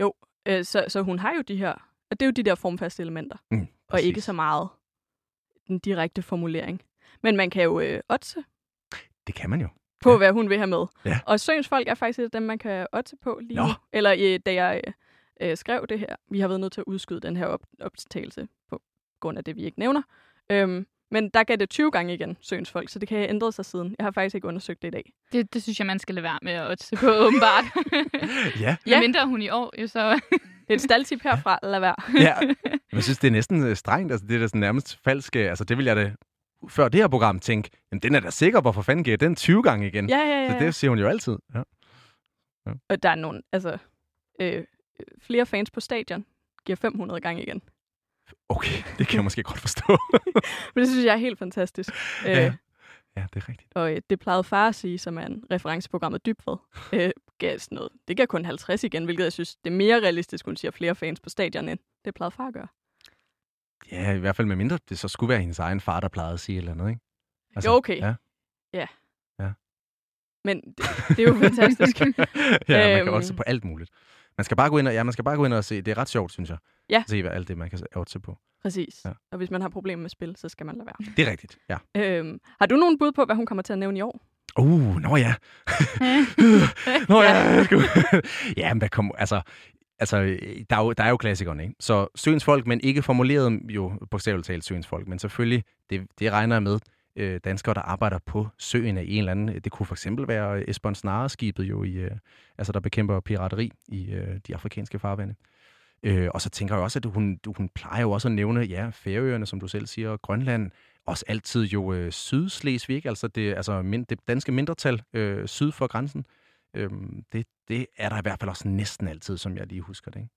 Jo, øh, så, så hun har jo de her, og det er jo de der formfaste elementer, mm, og ikke så meget den direkte formulering. Men man kan jo øh, otse. Det kan man jo. På, ja. hvad hun vil have med. Ja. Og Søens folk er faktisk dem, man kan otse på lige Nå. nu. Eller øh, da jeg øh, øh, skrev det her. Vi har været nødt til at udskyde den her op- optagelse på grund af det, vi ikke nævner. Øhm, men der gav det 20 gange igen, Søens folk, så det kan have ændret sig siden. Jeg har faktisk ikke undersøgt det i dag. Det, det synes jeg, man skal lade være med at se på, åbenbart. ja. ja. mindre hun i år, jo så... det er et staldtip herfra, lad være. ja, jeg synes, det er næsten øh, strengt. Altså, det er da sådan nærmest falsk. Altså, det vil jeg da før det her program tænke, jamen den er da sikker, hvorfor fanden giver den 20 gange igen? Ja, ja, ja. Så det siger hun jo altid. Ja. Ja. Og der er nogle, altså, øh, flere fans på stadion giver 500 gange igen. Okay, det kan jeg måske godt forstå. Men det synes jeg er helt fantastisk. Ja, øh, ja det er rigtigt. Og øh, det plejede far at sige, som er en referenceprogrammet Dybfred, øh, gav sådan noget. Det gav kun 50 igen, hvilket jeg synes, det er mere realistisk, hun siger flere fans på stadion, end det plejede far at gøre. Ja, i hvert fald med mindre det så skulle være hendes egen far, der plejede at sige et eller andet, ikke? Altså, jo, okay. Ja. ja. ja. Men det, det er jo fantastisk. ja, man kan også øhm. på alt muligt. Man skal bare gå ind og, ja, man skal bare gå ind og se. Det er ret sjovt, synes jeg. Ja. Se hvad alt det, man kan se på. Præcis. Ja. Og hvis man har problemer med spil, så skal man lade være. Det er rigtigt, ja. Øhm, har du nogen bud på, hvad hun kommer til at nævne i år? Uh, nå ja. nå ja. ja, men hvad kommer... Altså, altså der, er jo, der er jo klassikerne, ikke? Så Søens folk, men ikke formuleret jo bogstaveligt talt Søens folk, men selvfølgelig, det, det regner jeg med, øh, danskere, der arbejder på søen af en eller anden. Det kunne for eksempel være Esbjørn Snare-skibet jo, i, øh, altså der bekæmper pirateri i øh, de afrikanske farvande. Øh, og så tænker jeg også, at hun, hun plejer jo også at nævne, ja, Færøerne, som du selv siger, og Grønland, også altid jo øh, Sydslesvig, altså det, altså mind, det danske mindretal øh, syd for grænsen. Øh, det, det er der i hvert fald også næsten altid, som jeg lige husker det. Ikke?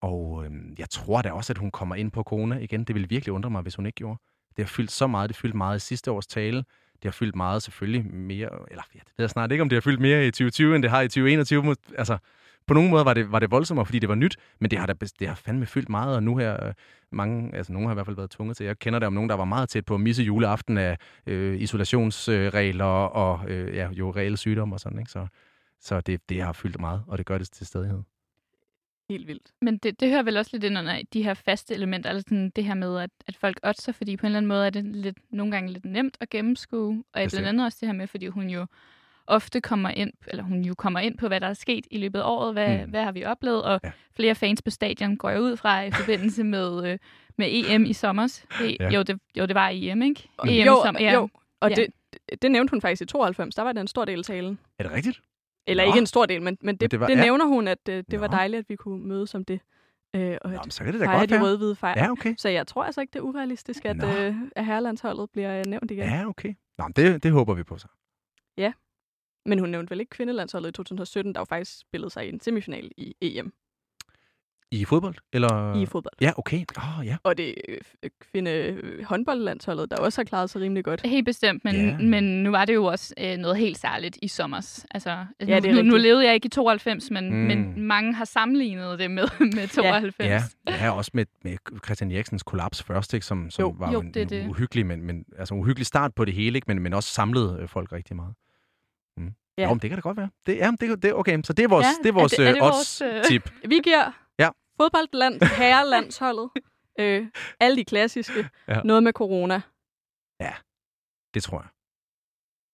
Og øh, jeg tror da også, at hun kommer ind på corona igen. Det ville virkelig undre mig, hvis hun ikke gjorde. Det har fyldt så meget. Det fyldt meget i sidste års tale. Det har fyldt meget selvfølgelig mere, eller ja, det ved jeg snart ikke, om det har fyldt mere i 2020, end det har i 2021. Altså, på nogle måder var det, var det voldsommere, fordi det var nyt, men det har, da, det har fandme fyldt meget, og nu her, mange, altså nogen har i hvert fald været tvunget til, jeg kender det om nogen, der var meget tæt på at misse juleaften af øh, isolationsregler og øh, ja, jo reelle sygdomme og sådan, ikke? Så, så det, det har fyldt meget, og det gør det til stadighed. Helt vildt. Men det, det hører vel også lidt ind under de her faste elementer, altså sådan det her med, at, at folk otter, fordi på en eller anden måde er det lidt, nogle gange lidt nemt at gennemskue, og blandt andet også det her med, fordi hun jo ofte kommer ind, eller hun jo kommer ind på, hvad der er sket i løbet af året, hvad, mm. hvad har vi oplevet, og ja. flere fans på stadion går jeg ud fra i forbindelse med, øh, med EM i sommer. Ja. Jo, det, jo, det var EM, ikke? Mm. EM jo, i sommer, ja. jo, og ja. det, det nævnte hun faktisk i 92, der var det en stor del af talen. Er det rigtigt? Eller Nå. ikke en stor del, men, men det, men det, var, det nævner ja. hun, at øh, det Nå. var dejligt, at vi kunne mødes om det. Øh, og Nå, så kan det da godt de røde-hvide fejl. Ja, okay. Så jeg tror altså ikke, det er urealistisk, at, øh, at herrelandsholdet bliver nævnt igen. Ja, okay. Nå, det, det håber vi på så. Ja. Men hun nævnte vel ikke kvindelandsholdet i 2017, der jo faktisk spillede sig i en semifinal i EM. I fodbold? Eller? I fodbold. Ja, okay. Oh, ja. Og det øh, kvinde øh, håndboldlandsholdet, der også har klaret sig rimelig godt. Helt bestemt, men, yeah. men nu var det jo også øh, noget helt særligt i sommer. Altså, ja, nu, nu, nu levede jeg ikke i 92, men, mm. men mange har sammenlignet det med, med 92. Ja, ja. ja også med, med Christian Eriksens kollaps først, ikke, som, som jo, var jo, en, det, en det. uhyggelig, men, men, altså, uhyggelig start på det hele, ikke, men, men også samlede øh, folk rigtig meget. Ja. Men det kan da godt være. Det, ja, det, det, okay, så det er vores, ja, det er vores, er det, er det vores øh, tip. Vi giver fodboldland, herrelandsholdet, øh, alle de klassiske, ja. noget med corona. Ja, det tror jeg.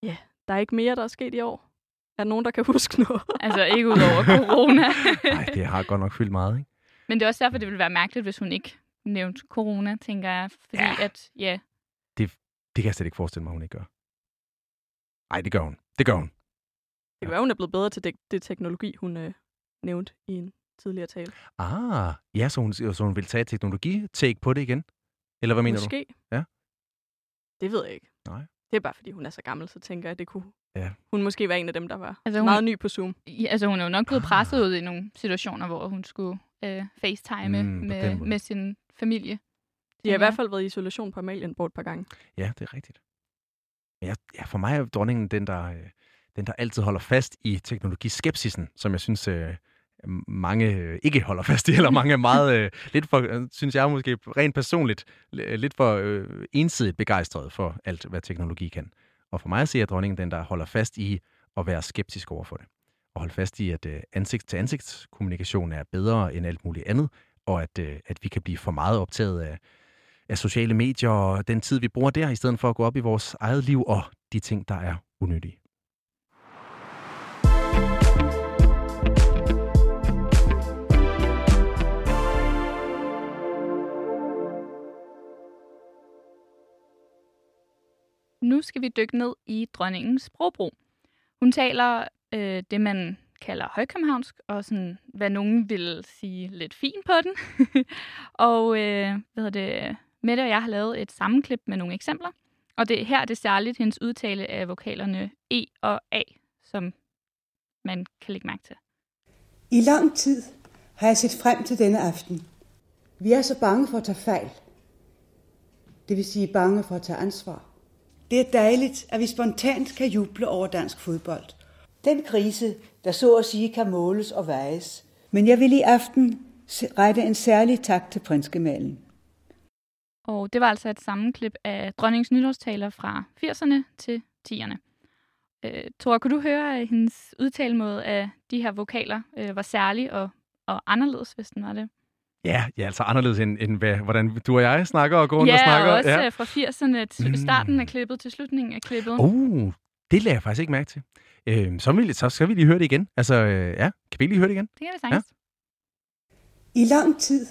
Ja, der er ikke mere, der er sket i år. Er der nogen, der kan huske noget? altså ikke ud over corona. Nej, det har godt nok fyldt meget, ikke? Men det er også derfor, det ville være mærkeligt, hvis hun ikke nævnte corona, tænker jeg. Fordi ja. at, ja. Det, det kan jeg slet ikke forestille mig, hun ikke gør. Nej, det gør hun. Det gør hun. Det kan være, hun er blevet bedre til det, det teknologi, hun øh, nævnte i en tidligere tale. Ah, ja, så hun, så hun vil tage teknologi-take på det igen? Eller hvad mener Måske. du? Måske. Ja. Det ved jeg ikke. Nej. Det er bare, fordi hun er så gammel, så tænker jeg, at det kunne ja. hun måske være en af dem, der var altså, hun, meget ny på Zoom. Ja, altså hun er jo nok blevet ah. presset ud i nogle situationer, hvor hun skulle øh, facetime mm, med, med sin familie. De har i hvert fald været i isolation på Amalienborg et par gange. Ja, det er rigtigt. Ja, ja for mig er dronningen den, der, øh, den, der altid holder fast i teknologiskepsisen, som jeg synes øh, mange øh, ikke holder fast i, eller mange er meget, øh, lidt for, øh, synes jeg måske rent personligt, lidt for øh, ensidigt begejstret for alt, hvad teknologi kan. Og for mig ser dronningen den, der holder fast i at være skeptisk over for det. Og holde fast i, at øh, ansigt-til-ansigtskommunikation er bedre end alt muligt andet, og at, øh, at vi kan blive for meget optaget af, af sociale medier og den tid, vi bruger der, i stedet for at gå op i vores eget liv og de ting, der er unødige. Nu skal vi dykke ned i dronningens sprogbrug. Hun taler øh, det, man kalder højkøbenhavnsk, og sådan, hvad nogen vil sige lidt fint på den. og øh, hvad det, Mette og jeg har lavet et sammenklip med nogle eksempler. Og det, her er det særligt hendes udtale af vokalerne E og A, som man kan lægge mærke til. I lang tid har jeg set frem til denne aften. Vi er så bange for at tage fejl. Det vil sige bange for at tage ansvar. Det er dejligt, at vi spontant kan juble over dansk fodbold. Den krise, der så at sige kan måles og vejes. Men jeg vil i aften rette en særlig tak til prinsgemalen. Og det var altså et sammenklip af dronningens nytårstaler fra 80'erne til 10'erne. Øh, Tor, kunne du høre, at hendes udtalemåde af de her vokaler øh, var særlig og, og anderledes, hvis den var det? Ja, ja altså anderledes end, end hvad, hvordan du og jeg snakker og går rundt ja, og snakker. Ja, også ja, fra 80'erne, til starten af klippet til slutningen af klippet. Uh, det lader jeg faktisk ikke mærke til. Øh, så, vil, så skal vi lige høre det igen. Altså, øh, ja, kan vi lige høre det igen? Det kan vi sagtens. Ja. I lang tid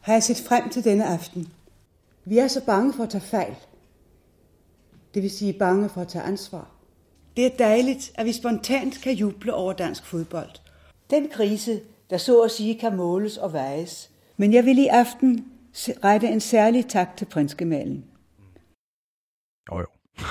har jeg set frem til denne aften. Vi er så bange for at tage fejl. Det vil sige bange for at tage ansvar. Det er dejligt, at vi spontant kan juble over dansk fodbold. Den krise, der så at sige kan måles og vejes, men jeg vil i aften rette en særlig tak til prinsgemalen. Jo, jo.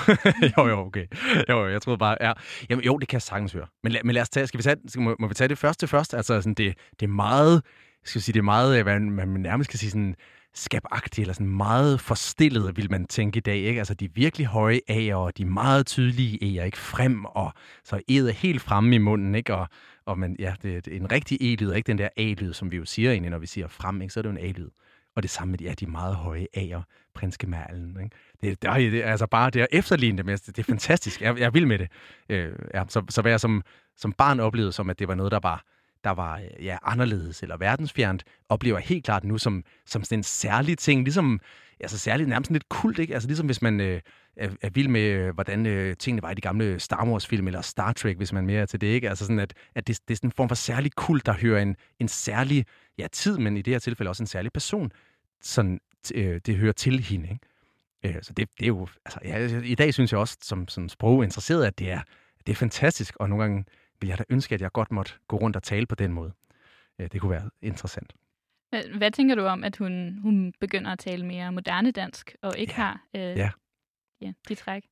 jo, jo, okay. Jo, jo, jeg troede bare, ja. Jamen, jo, det kan jeg sagtens høre. Men, lad, men lad os tage, skal vi tage, skal, må, må vi tage det første først? Altså, sådan, det, det er meget, skal vi sige, det er meget, øh, hvad man nærmest kan sige sådan, skabagtige, eller sådan meget forstillede, vil man tænke i dag. Ikke? Altså de virkelig høje A'er, og de meget tydelige E'er, ikke? Frem, og så E'et er helt fremme i munden, ikke? Og, og man, ja, det, det er en rigtig E-lyd, ikke den der A-lyd, som vi jo siger egentlig, når vi siger frem, ikke? så er det jo en A-lyd. Og det samme med de, ja, de meget høje A'er, prinskemerlen. Ikke? Det, det, det, altså bare det er efterlignende, det, altså, det er fantastisk. Jeg, jeg er vild med det. Øh, ja, så, så hvad jeg som, som barn oplevede, som at det var noget, der var der var øh, ja, anderledes eller verdensfjernt, oplever jeg helt klart nu som, som sådan en særlig ting, ligesom altså særligt nærmest lidt kult, ikke? Altså ligesom hvis man øh, er, er vild med, øh, hvordan øh, tingene var i de gamle Star Wars-film, eller Star Trek, hvis man mere er til det, ikke? Altså sådan, at, at det, det er sådan en form for særlig kult, der hører en, en særlig ja, tid, men i det her tilfælde også en særlig person, sådan, øh, det hører til hende, ikke? Øh, så det, det er jo, altså, ja, i dag synes jeg også, som, som sproginteresseret, at det er, det er fantastisk, og nogle gange vil jeg da ønske, at jeg godt måtte gå rundt og tale på den måde. Øh, det kunne være interessant. Hvad tænker du om, at hun, hun begynder at tale mere moderne dansk, og ikke ja. har øh, ja. Ja, de træk?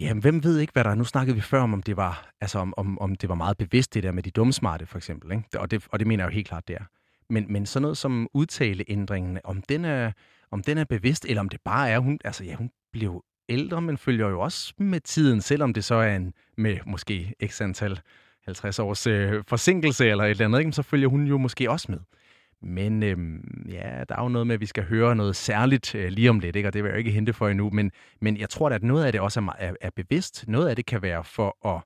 Jamen, hvem ved ikke, hvad der er. Nu snakkede vi før om, om det var, altså, om, om, om det var meget bevidst, det der med de dumme smarte, for eksempel. Ikke? Og, det, og det mener jeg jo helt klart, det er. Men, men sådan noget som udtaleændringen, om den er, om den er bevidst, eller om det bare er, hun, altså ja, hun bliver ældre, men følger jo også med tiden, selvom det så er en med måske x antal 50 års øh, forsinkelse eller et eller andet, ikke? så følger hun jo måske også med. Men øhm, ja, der er jo noget med, at vi skal høre noget særligt øh, lige om lidt, ikke? og det vil jeg ikke hente for endnu. Men, men jeg tror at noget af det også er, er, er bevidst. Noget af det kan være for at...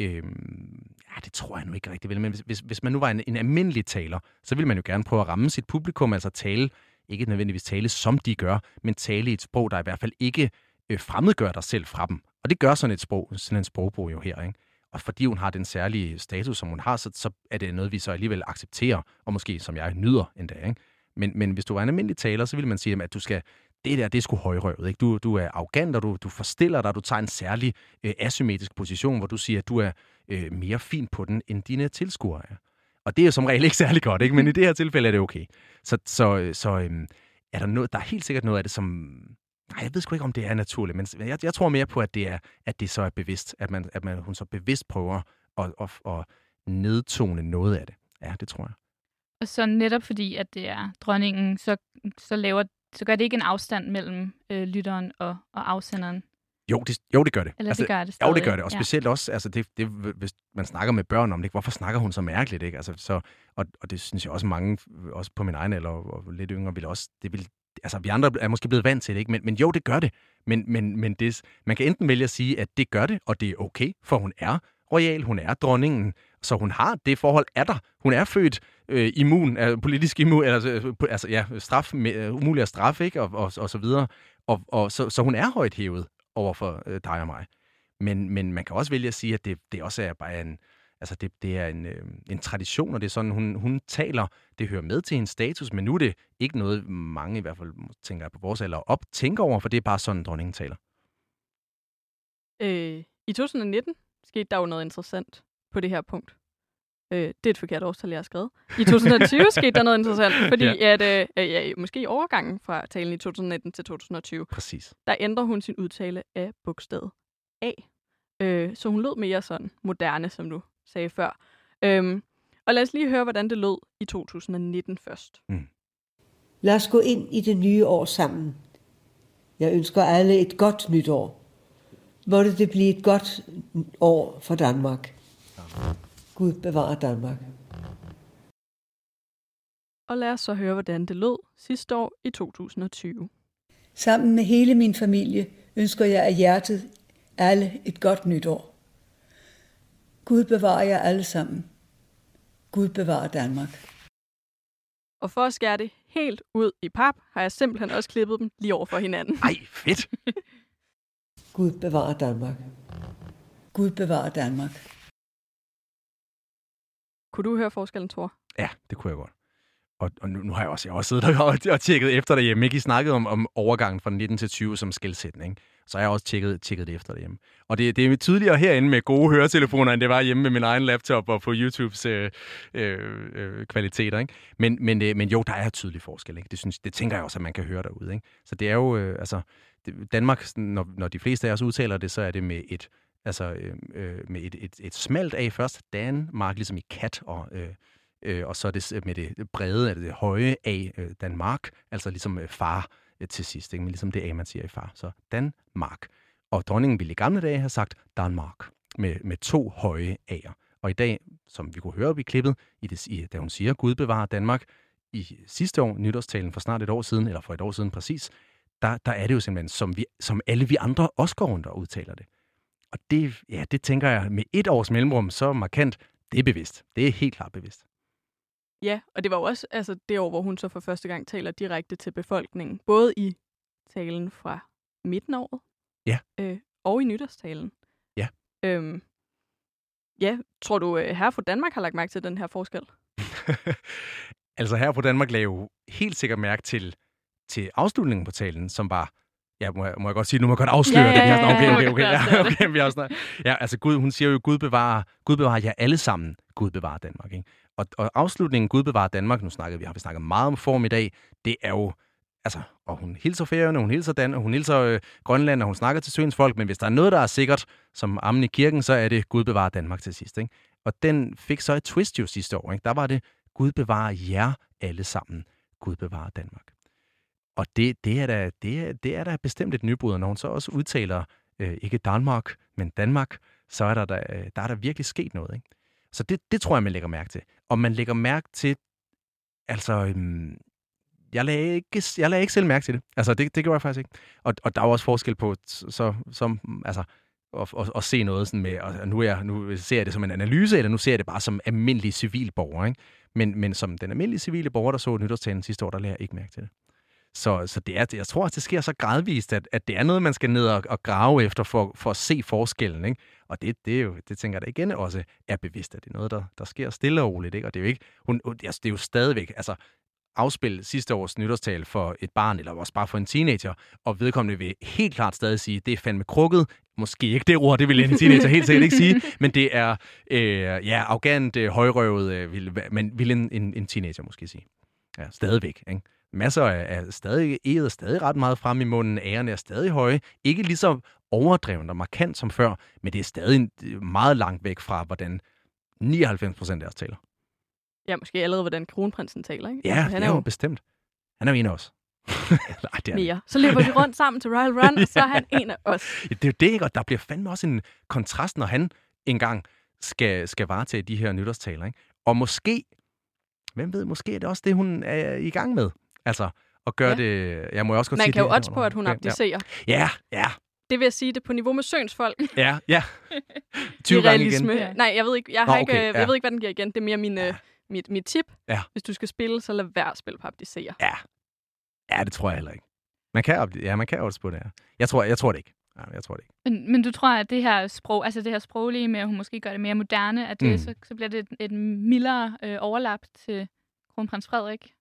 Øhm, ja, det tror jeg nu ikke rigtig vel. Men hvis, hvis, hvis man nu var en, en almindelig taler, så vil man jo gerne prøve at ramme sit publikum, altså tale, ikke nødvendigvis tale som de gør, men tale i et sprog, der i hvert fald ikke øh, fremmedgør dig selv fra dem. Og det gør sådan et sprog, sådan en sprogbrug jo her, ikke? Og fordi hun har den særlige status, som hun har, så, så er det noget, vi så alligevel accepterer, og måske, som jeg, nyder endda. Ikke? Men, men hvis du er en almindelig taler, så vil man sige, at du skal, det der, det er sgu højrøvet. Ikke? Du, du er arrogant, og du, du forstiller dig, du tager en særlig øh, asymmetrisk position, hvor du siger, at du er øh, mere fin på den, end dine tilskuere er. Og det er jo som regel ikke særlig godt, ikke? men i det her tilfælde er det okay. Så, så, øh, så øh, er der, noget, der er helt sikkert noget af det, som, Nej, jeg ved sgu ikke, om det er naturligt, men jeg, jeg tror mere på, at det, er, at det så er bevidst, at, man, at man, hun så bevidst prøver at, at, at nedtone noget af det. Ja, det tror jeg. Og så netop fordi, at det er dronningen, så, så, laver, så gør det ikke en afstand mellem øh, lytteren og, og afsenderen? Jo, det, jo, det gør det. Eller altså, det gør det stadig. Jo, det gør det. Og specielt ja. også, altså det, det, hvis man snakker med børn om det, hvorfor snakker hun så mærkeligt? Ikke? Altså, så, og, og det synes jeg også mange, også på min egen alder og, og lidt yngre, vil også, det vil altså vi andre er måske blevet vant til det, ikke? Men, men jo, det gør det. Men, men, men det, man kan enten vælge at sige, at det gør det, og det er okay, for hun er royal, hun er dronningen, så hun har det forhold er der. Hun er født øh, immun, er politisk immun, altså, altså ja, straf, med, øh, umulig at straffe, ikke? Og, og, og så videre. Og, og så, så hun er højt hævet over for øh, dig og mig. Men, men man kan også vælge at sige, at det, det også er bare en, altså det, det er en, øh, en tradition, og det er sådan, hun, hun taler, det hører med til hendes status, men nu er det ikke noget, mange i hvert fald tænker på vores alder op tænker over, for det er bare sådan, dronningen taler. Øh, I 2019 skete der jo noget interessant på det her punkt. Øh, det er et forkert årstal, jeg har skrevet. I 2020 skete der noget interessant, fordi ja. at, øh, ja, måske i overgangen fra talen i 2019 til 2020, Præcis. der ændrer hun sin udtale af bogstavet A. Øh, så hun lød mere sådan moderne, som du sagde før. Øhm, og lad os lige høre, hvordan det lød i 2019 først. Mm. Lad os gå ind i det nye år sammen. Jeg ønsker alle et godt nytår. Måtte det blive et godt år for Danmark. Gud bevarer Danmark. Og lad os så høre, hvordan det lød sidste år i 2020. Sammen med hele min familie ønsker jeg af hjertet alle et godt nytår. Gud bevarer jer alle sammen. Gud bevarer Danmark. Og for at skære det helt ud i pap, har jeg simpelthen også klippet dem lige over for hinanden. Ej, fedt! Gud bevarer Danmark. Gud bevarer Danmark. Kunne du høre forskellen, Thor? Ja, det kunne jeg godt. Og, og nu, nu har jeg også, jeg har også siddet der og, og tjekket efter derhjemme. Ikke? I snakkede om, om overgangen fra 19 til 20 som skældsætning. Så har jeg også tjekket, tjekket det efter derhjemme. Og det, det er tydeligere herinde med gode høretelefoner, end det var hjemme med min egen laptop og på YouTubes øh, øh, øh, kvaliteter. Ikke? Men, men, øh, men jo, der er tydelig forskel. Ikke? Det, synes, det tænker jeg også, at man kan høre derude. Ikke? Så det er jo, øh, altså, det, Danmark, når, når de fleste af os udtaler det, så er det med et, altså, øh, øh med et, et, et smalt af først. Danmark, ligesom i kat og... Øh, øh, og så er det med det brede, eller det høje A, øh, Danmark, altså ligesom øh, far øh, Øh, til sidst, ikke? men ligesom det A, man siger i far. Så Danmark. Og dronningen ville i gamle dage have sagt Danmark, med, med to høje A'er. Og i dag, som vi kunne høre op i klippet, i det, i, da hun siger, Gud bevarer Danmark, i sidste år, nytårstalen for snart et år siden, eller for et år siden præcis, der, der er det jo simpelthen, som, vi, som alle vi andre også går rundt og udtaler det. Og det, ja, det tænker jeg med et års mellemrum så markant, det er bevidst. Det er helt klart bevidst. Ja, og det var jo også altså, det år, hvor hun så for første gang taler direkte til befolkningen. Både i talen fra midten af året, ja. øh, og i nytårstalen. Ja. Øhm, ja, tror du, øh, her fra Danmark har lagt mærke til den her forskel? altså her på Danmark lagde jo helt sikkert mærke til, til afslutningen på talen, som var, ja, må jeg, må jeg godt sige, nu må jeg godt afsløre ja, ja, ja, det. Ja, okay, okay, okay. Ja, okay, vi også ja, altså Gud, hun siger jo, Gud bevarer, Gud bevarer jer alle sammen. Gud bevarer Danmark. Ikke? Og, og afslutningen, Gud bevarer Danmark, nu snakker vi, har vi snakket meget om form i dag, det er jo, altså, og hun hilser Færøerne, hun hilser Dan, hun hilser øh, Grønland, og hun snakker til søens folk, men hvis der er noget, der er sikkert, som ammen i kirken, så er det Gud bevarer Danmark til sidst. Ikke? Og den fik så et twist jo sidste år. Ikke? Der var det, Gud bevarer jer alle sammen. Gud bevarer Danmark. Og det, det, er da, det, er, det er da bestemt et nybrud, når hun så også udtaler øh, ikke Danmark, men Danmark, så er der, der, øh, der er der virkelig sket noget. Ikke? Så det, det tror jeg, man lægger mærke til. Og man lægger mærke til, altså, øhm, jeg lagde, ikke, jeg lagde ikke selv mærke til det. Altså, det, det gjorde jeg faktisk ikke. Og, og der er også forskel på, så, som, altså, at, at, at se noget sådan med, og nu, er jeg, nu ser jeg det som en analyse, eller nu ser jeg det bare som almindelig civilborger. Ikke? Men, men som den almindelige civile borger, der så nytårstalen sidste år, der lagde jeg ikke mærke til det. Så, så det er, jeg tror, at det sker så gradvist, at, at det er noget, man skal ned og, og grave efter for, for at se forskellen. Ikke? Og det, det, er jo, det tænker jeg da igen også er bevidst, at det er noget, der, der sker stille og roligt. Ikke? Og det er jo ikke, hun, altså, det er jo stadigvæk, altså afspille sidste års nytårstal for et barn, eller også bare for en teenager, og vedkommende vil helt klart stadig sige, det er fandme krukket. Måske ikke det ord, det vil en teenager helt sikkert ikke sige, men det er øh, ja, arrogant, øh, højrøvet, øh, vil, men vil en, en, en teenager måske sige. Ja, stadigvæk. Ikke? Masser af, stadig, er stadig ret meget frem i munden, ærerne er stadig høje. Ikke lige så overdrevet og markant som før, men det er stadig meget langt væk fra, hvordan 99 procent af os taler. Ja, måske allerede, hvordan kronprinsen taler, ikke? Ja, altså, han er jo bestemt. Han er jo en af os. Nej, det er Mere. Så løber de rundt sammen til Royal Run, og så er han en af os. Ja, det er jo det, ikke? Og der bliver fandme også en kontrast, når han engang skal, skal varetage de her nytårstaler, ikke? Og måske, hvem ved, måske er det også det, hun er i gang med. Altså, at gøre ja. det... Jeg må også godt Man sige kan jo også på, at hun abdicerer. Ja, ja. Det vil jeg sige, det er på niveau med Søns folk. Ja, ja. 20 gange igen. Ja. Nej, jeg ved ikke, jeg, har Nå, okay, ikke, ja. jeg ved ikke, hvad den giver igen. Det er mere min, ja mit, mit tip. Ja. Hvis du skal spille, så lad være at spille på abdicere. Ja. Ja, det tror jeg heller ikke. Man kan, ja, man kan også på det her. Jeg tror, jeg tror det ikke. Ja, jeg tror det ikke. Men, men du tror, at det her sprog, altså det her sproglige med, at hun måske gør det mere moderne, at det, mm. så, så bliver det et, et mildere øh, overlap til kronprins Frederik?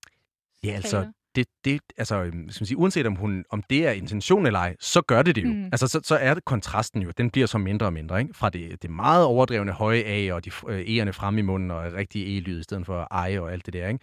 Ja, altså, det, det, altså, øhm, skal man sige, uanset om, hun, om det er intention eller ej, så gør det det jo. Mm. Altså, så, så er det kontrasten jo, den bliver så mindre og mindre, ikke? Fra det, det meget overdrevne høje A, og de øh, E'erne frem i munden, og rigtig E-lyd i stedet for ej og alt det der, ikke?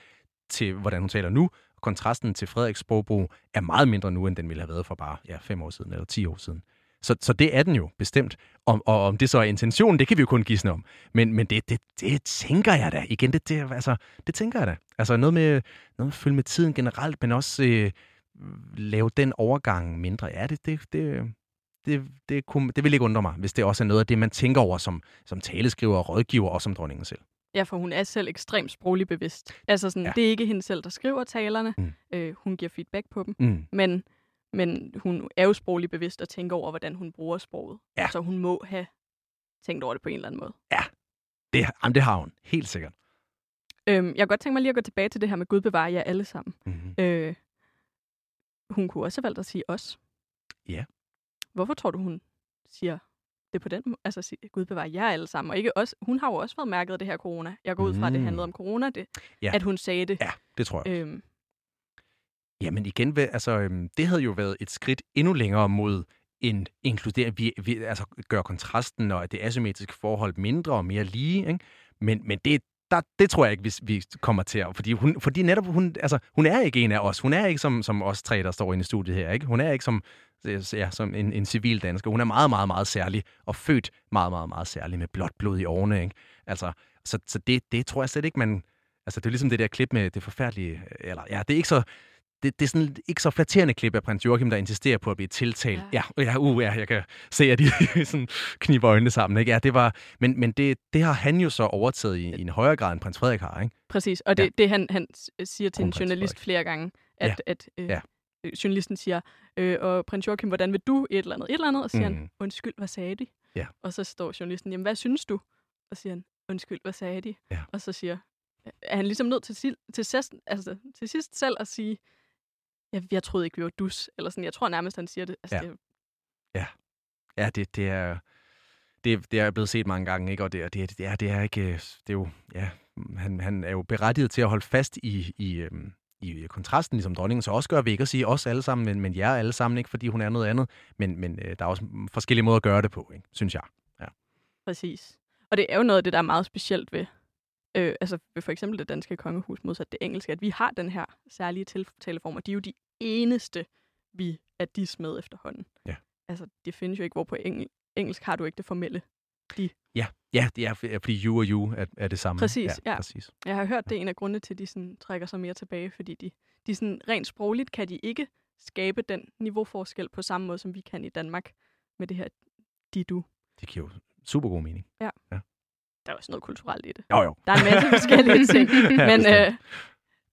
Til hvordan hun taler nu. Kontrasten til Frederiks sprogbrug er meget mindre nu, end den ville have været for bare ja, fem år siden, eller ti år siden. Så, så det er den jo, bestemt. Og, og om det så er intentionen, det kan vi jo kun gisne om. Men, men det, det, det tænker jeg da. Igen, det, det, altså, det tænker jeg da. Altså noget med, noget med at følge med tiden generelt, men også øh, lave den overgang mindre. Ja, det, det, det, det, det, kunne, det vil ikke undre mig, hvis det også er noget af det, man tænker over som, som taleskriver, rådgiver og som dronningen selv. Ja, for hun er selv ekstremt sproglig bevidst. Altså sådan, ja. det er ikke hende selv, der skriver talerne. Mm. Øh, hun giver feedback på dem. Mm. Men men hun er jo sproglig bevidst og tænker over, hvordan hun bruger sproget. Ja. Så hun må have tænkt over det på en eller anden måde. Ja, det, jamen, det har hun. Helt sikkert. Øhm, jeg kan godt tænke mig lige at gå tilbage til det her med Gud bevarer jer alle sammen. Mm-hmm. Øh, hun kunne også have valgt at sige os. Ja. Hvorfor tror du, hun siger det på den måde? Altså, Gud bevarer jer alle sammen. Og ikke også, hun har jo også været mærket af det her corona. Jeg går ud fra, mm. at det handlede om corona, det, ja. at hun sagde det. Ja, det tror jeg. Øhm, Jamen igen, altså, øhm, det havde jo været et skridt endnu længere mod en inkludere, vi, vi altså gør kontrasten og det asymmetriske forhold mindre og mere lige, ikke? Men, men det, der, det tror jeg ikke, vi, vi kommer til at... Fordi, hun, fordi netop, hun, altså, hun er ikke en af os. Hun er ikke som, som os tre, der står inde i studiet her. Ikke? Hun er ikke som, ja, som en, en civil dansker. Hun er meget, meget, meget særlig, og født meget, meget, meget særlig med blåt blod i årene. Ikke? Altså, så så det, det tror jeg slet ikke, man Altså, det er ligesom det der klip med det forfærdelige... Eller, ja, det er ikke så det, det er sådan ikke så flatterende klip af prins Joachim, der insisterer på at blive tiltalt. Ja, ja, ja, uh, ja jeg kan se, at de sådan kniber øjnene sammen. Ikke? Ja, det var, men men det, det har han jo så overtaget i, i en højere grad, end prins Frederik har. Ikke? Præcis, og det, ja. det han, han siger til en journalist Frederik. flere gange, at, ja. at øh, ja. journalisten siger, øh, og prins Joachim, hvordan vil du et eller andet, et eller andet? Og siger mm. han, undskyld, hvad sagde de? Ja. Og så står journalisten, jamen hvad synes du? Og siger han, undskyld, hvad sagde de? Ja. Og så siger er han ligesom nødt til, til, til, sidst, altså, til sidst selv at sige, jeg, jeg troede ikke, vi var dus. Eller sådan, jeg tror nærmest, han siger det. Altså, ja. det ja. Ja, det, det er... Det, det er blevet set mange gange, ikke? Og det, det, det, er, det er ikke... Det er jo... Ja, han, han er jo berettiget til at holde fast i, i, øhm, i kontrasten, ligesom dronningen så også gør, vi ikke at sige os alle sammen, men, men jer alle sammen, ikke fordi hun er noget andet. Men, men øh, der er også forskellige måder at gøre det på, ikke? synes jeg. Ja. Præcis. Og det er jo noget af det, der er meget specielt ved, øh, altså for eksempel det danske kongehus modsat det engelske, at vi har den her særlige tiltaleform, og de er jo de eneste, vi er dis med efterhånden. Ja. Altså, det findes jo ikke, hvor på engel, engelsk har du ikke det formelle de. Ja, ja det er, fordi you og you er, er det samme. Præcis, ja, ja. præcis. Jeg har hørt, det er en af grundene til, at de sådan, trækker sig mere tilbage, fordi de, de sådan, rent sprogligt kan de ikke skabe den niveauforskel på samme måde, som vi kan i Danmark med det her de-du. Det giver jo super god mening. Ja. ja der er også noget kulturelt i det. Jo, jo. Der er en masse forskellige ting. men øh,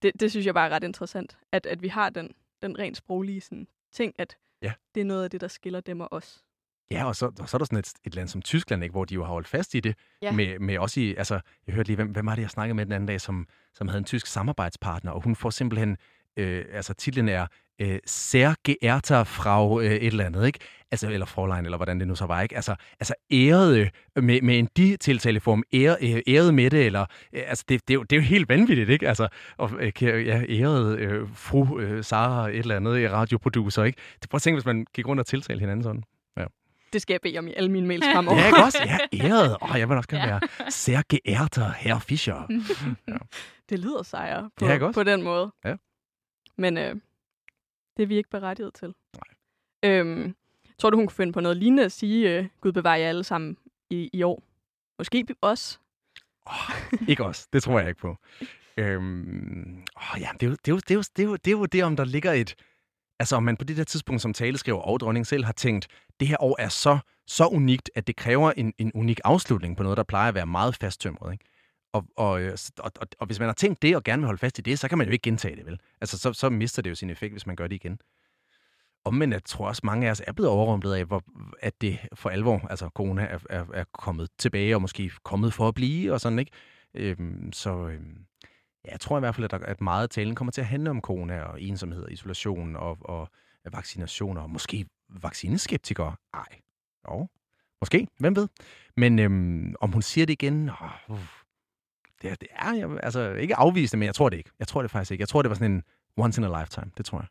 det, det synes jeg bare er ret interessant, at, at vi har den, den rent sproglige sådan, ting, at ja. det er noget af det, der skiller dem og os. Ja, og så, og så er der sådan et, et land som Tyskland, ikke, hvor de jo har holdt fast i det. Ja. Med, med også i, altså, jeg hørte lige, hvem, hvem var det, jeg snakkede med den anden dag, som, som havde en tysk samarbejdspartner, og hun får simpelthen, øh, altså titlen er øh, sehr geehrter Frau øh, et eller andet, ikke? Altså, eller Fräulein, eller hvordan det nu så var, ikke? Altså, altså ærede med, med en de-tiltaleform, ære, øh, ærede med det, eller, øh, altså, det, det, er jo, det er jo helt vanvittigt, ikke? Altså, og, øh, ja, ærede øh, fru øh, Sara et eller andet radioproducer, ikke? Det prøv at tænke, hvis man gik rundt og tiltalte hinanden sådan. Ja. Det skal jeg bede om i alle mine mails fremover. ja, ikke også? Ja, æret. Åh, oh, jeg vil også gerne ja. være sehr geehrter Herr Fischer. ja. Det lyder sejere på, ja, på den måde. Ja. Men øh, det er vi ikke berettiget til. Nej. Øhm, tror du, hun kunne finde på noget lignende at sige, øh, Gud bevarer jer alle sammen i, i år? Måske os? Oh, ikke os. Det tror jeg ikke på. Øhm, oh, ja, det, er jo, det, er jo, det, er jo, det, er jo, det er jo det, om der ligger et... Altså, om man på det der tidspunkt som taleskriver og dronning selv har tænkt, det her år er så, så unikt, at det kræver en, en unik afslutning på noget, der plejer at være meget fasttømret. Ikke? Og, og, øh, og, og, og hvis man har tænkt det og gerne vil holde fast i det, så kan man jo ikke gentage det, vel? Altså, så, så mister det jo sin effekt, hvis man gør det igen. men jeg tror også, mange af os er blevet overrumplet af, hvor, at det for alvor, altså corona, er, er, er kommet tilbage, og måske kommet for at blive, og sådan, ikke? Øhm, så øhm, ja, jeg tror i hvert fald, at, der, at meget af talen kommer til at handle om corona, og ensomhed, og isolation, og, og vaccinationer, og måske vaccineskeptikere. Ej, jo, måske, hvem ved? Men øhm, om hun siger det igen, åh, det, det er jeg, altså ikke afvist men jeg tror det ikke. Jeg tror det faktisk ikke. Jeg tror, det var sådan en once in a lifetime. Det tror jeg.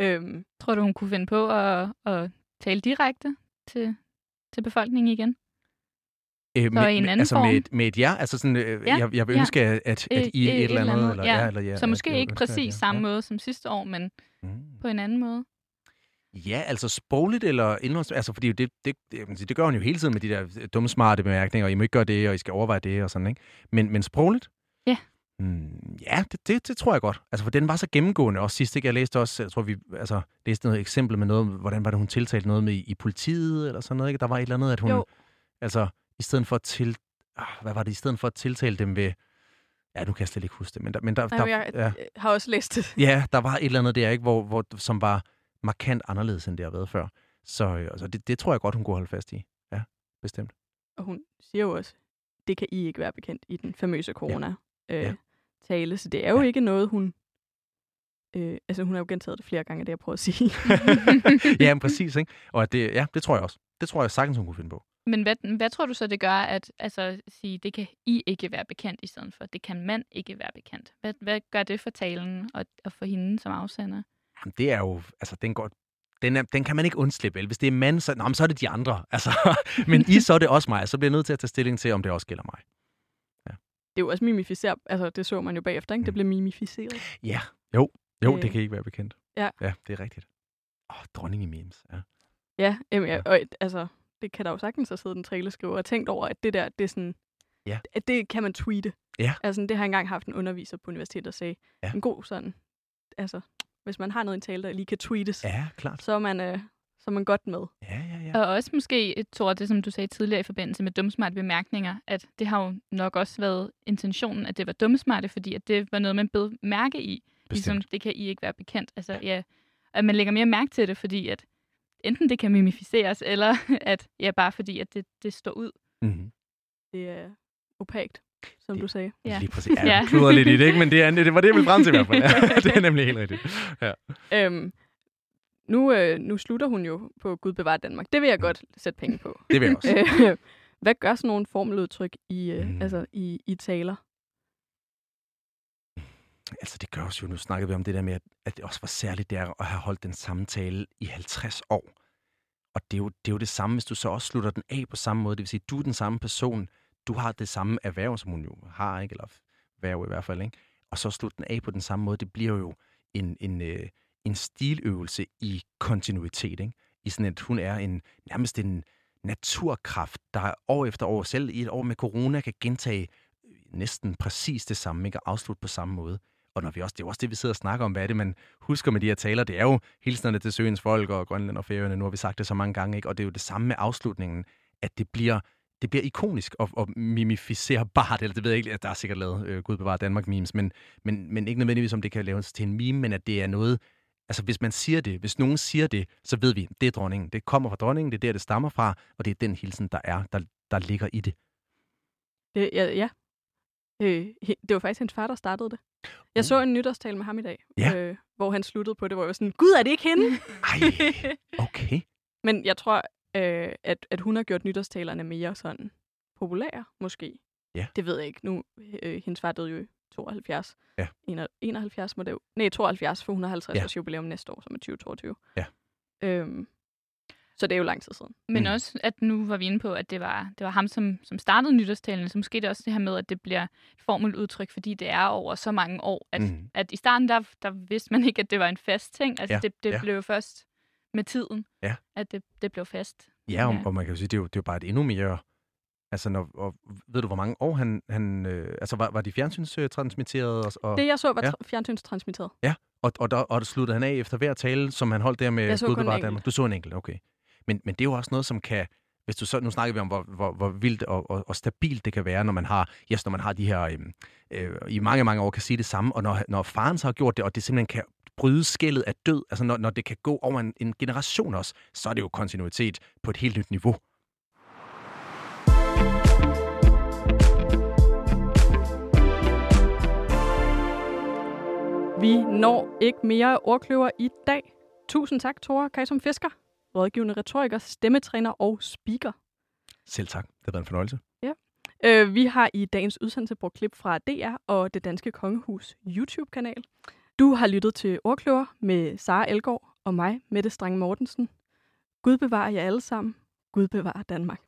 Øhm, tror du, hun kunne finde på at, at tale direkte til, til befolkningen igen? Øh, så med, i en anden altså form? Med, med et ja? Altså sådan, øh, ja, jeg, jeg vil ønske, ja. at, at, at I et, et, et eller andet... Eller, ja. Ja, eller, ja, så måske at, ikke præcis ja. samme måde som sidste år, men mm. på en anden måde. Ja, altså sprogligt eller indholds... Altså, fordi det, det, det, det gør hun jo hele tiden med de der dumme, smarte bemærkninger, og I må ikke gøre det, og I skal overveje det, og sådan, ikke? Men, men sprogligt? Ja. Mm, ja, det, det, det, tror jeg godt. Altså, for den var så gennemgående også sidst, ikke? Jeg læste også, jeg tror, vi altså, læste noget eksempel med noget, hvordan var det, hun tiltalte noget med i, i politiet, eller sådan noget, ikke? Der var et eller andet, at hun... Jo. Altså, i stedet for at til... Ah, hvad var det? I stedet for at tiltale dem ved... Ja, nu kan jeg slet ikke huske det, men der... Men der, Jamen, der jeg ja. har også læst det. Ja, der var et eller andet der, ikke? Hvor, hvor, som var markant anderledes, end det har været før. Så altså, det, det tror jeg godt, hun kunne holde fast i. Ja, bestemt. Og hun siger jo også, det kan I ikke være bekendt i den famøse corona-tale. Ja. Øh, ja. Så det er jo ja. ikke noget, hun... Øh, altså, hun har jo gentaget det flere gange, det jeg prøver at sige. ja, men præcis. Ikke? Og det, ja, det tror jeg også. Det tror jeg sagtens, hun kunne finde på. Men hvad, hvad tror du så, det gør, at altså, sige, det kan I ikke være bekendt, i stedet for, det kan man ikke være bekendt? Hvad, hvad gør det for talen og, og for hende som afsender? Jamen, det er jo, altså, den går, den, er, den kan man ikke undslippe, vel? Hvis det er mand, så, nå, så er det de andre. Altså, men I, så er det også mig. Så bliver jeg nødt til at tage stilling til, om det også gælder mig. Ja. Det er jo også mimificeret. Altså, det så man jo bagefter, ikke? Det mm. blev mimificeret. Ja, jo. Jo, øh. det kan ikke være bekendt. Ja. Ja, det er rigtigt. Åh, oh, dronning i memes, ja. Ja, jamen, ja. Og, altså, det kan der jo sagtens have siddet en træleskriver og tænkt over, at det der, det er sådan, Ja. Det, det kan man tweete. Ja. Altså, det har jeg engang haft en underviser på universitetet, der sagde, Ja. en god sådan, altså, hvis man har noget i en tale, der lige kan tweetes, Ja, klart. så er man, øh, så er man godt med. Ja, ja, ja. Og også måske, Thor, det som du sagde tidligere i forbindelse med dumsmarte bemærkninger, at det har jo nok også været intentionen, at det var dumsmarte, fordi at det var noget, man bed mærke i. Ligesom, Bestemt. det kan I ikke være bekendt. Altså, ja, at man lægger mere mærke til det, fordi at enten det kan mimificeres, eller at ja, bare fordi, at det, det står ud. Mm-hmm. Det er opagt, som Det- du sagde. Ja. Lige præcis. Ja, jeg kluder lidt i det, ikke? Men det, er, det var det, jeg ville frem til i hvert fald. Ja, det er nemlig helt rigtigt. Ja. Øhm, nu, øh, nu slutter hun jo på Gud bevare Danmark. Det vil jeg godt sætte penge på. Det vil jeg også. Øh, Hvad gør sådan nogle formeludtryk i, øh, Mm. altså i, i taler? Altså, det gør os jo, nu snakkede vi om det der med, at- at det også var særligt der at have holdt den samme tale i 50 år. Og det er, jo, det er jo det samme, hvis du så også slutter den af på samme måde. Det vil sige, du er den samme person, du har det samme erhverv, som hun jo har, ikke? eller erhverv i hvert fald, ikke? og så slutte den af på den samme måde. Det bliver jo en, en, øh, en stiløvelse i kontinuitet. Ikke? I sådan, at hun er en, nærmest en naturkraft, der år efter år, selv i et år med corona, kan gentage øh, næsten præcis det samme, ikke? og afslutte på samme måde. Og når vi også, det er jo også det, vi sidder og snakker om, hvad er det, man husker med de her taler. Det er jo hilsnerne til søens folk og Grønland og Færøerne. Nu har vi sagt det så mange gange, ikke? og det er jo det samme med afslutningen, at det bliver, det bliver ikonisk og, og mimificerbart, eller det ved jeg ikke, at der er sikkert lavet øh, Gud bevare Danmark memes, men, men, men ikke nødvendigvis, om det kan laves til en meme, men at det er noget, altså hvis man siger det, hvis nogen siger det, så ved vi, det er dronningen. Det kommer fra dronningen, det er der, det stammer fra, og det er den hilsen, der er, der, der ligger i det. Det, ja, ja. Øh, det var faktisk hendes far, der startede det. Jeg så en nytårstale med ham i dag, Ja. øh, hvor han sluttede på det, hvor jeg var sådan, Gud, er det ikke hende? Ej, okay. Men jeg tror, øh, at, at hun har gjort nytårstalerne mere sådan populære, måske. Ja. Det ved jeg ikke. Nu, øh, hendes far døde jo i 72. Ja. 71 må det jo. Nej, 72, for hun har 50 Ja. års jubilæum næste år, som er 2022. Ja. Øhm, så det er jo lang tid siden. Men Mm. også, at nu var vi inde på, at det var, det var ham, som, som startede nytårstalen, så måske det også det her med, at det bliver et formeludtryk, fordi det er over så mange år, at, Mm. at i starten, der, der vidste man ikke, at det var en fast ting. Altså, Ja, det, det ja. blev jo først med tiden, Ja. at det, det blev fast. Ja, og, Ja. og man kan jo sige, det er jo, det er jo bare et endnu mere... Altså, når, og ved du, hvor mange år han... han øh, altså, var, var de fjernsynstransmitteret? Og, og, Det, jeg så, var Ja. ja. fjernsynstransmitteret. og, og, der, og der sluttede han af efter hver tale, som han holdt der med Jeg så kun. Danmark. Du så en enkelt, okay. Men, men det er jo også noget, som kan... Hvis du så, nu snakker vi om, hvor, hvor, hvor vildt og, og, og stabilt det kan være, når man har, yes, når man har de her, øhm, øh, i mange, mange år kan sige det samme, og når, når faren så har gjort det, og det simpelthen kan bryde skældet af død, altså når, når det kan gå over en, en generation også, så er det jo kontinuitet på et helt nyt niveau. Vi når ikke mere ordkløver i dag. Tusind tak, Tore Kajsom Fisker, rådgivende retoriker, stemmetræner og speaker. Selv tak. Det har været en fornøjelse. Øh, vi har i dagens udsendelse brugt klip fra DR og det danske kongehus YouTube-kanal. Du har lyttet til Ordkløver med Sara Elgård og mig, Mette Strang Mortensen. Gud bevarer jer alle sammen. Gud bevarer Danmark.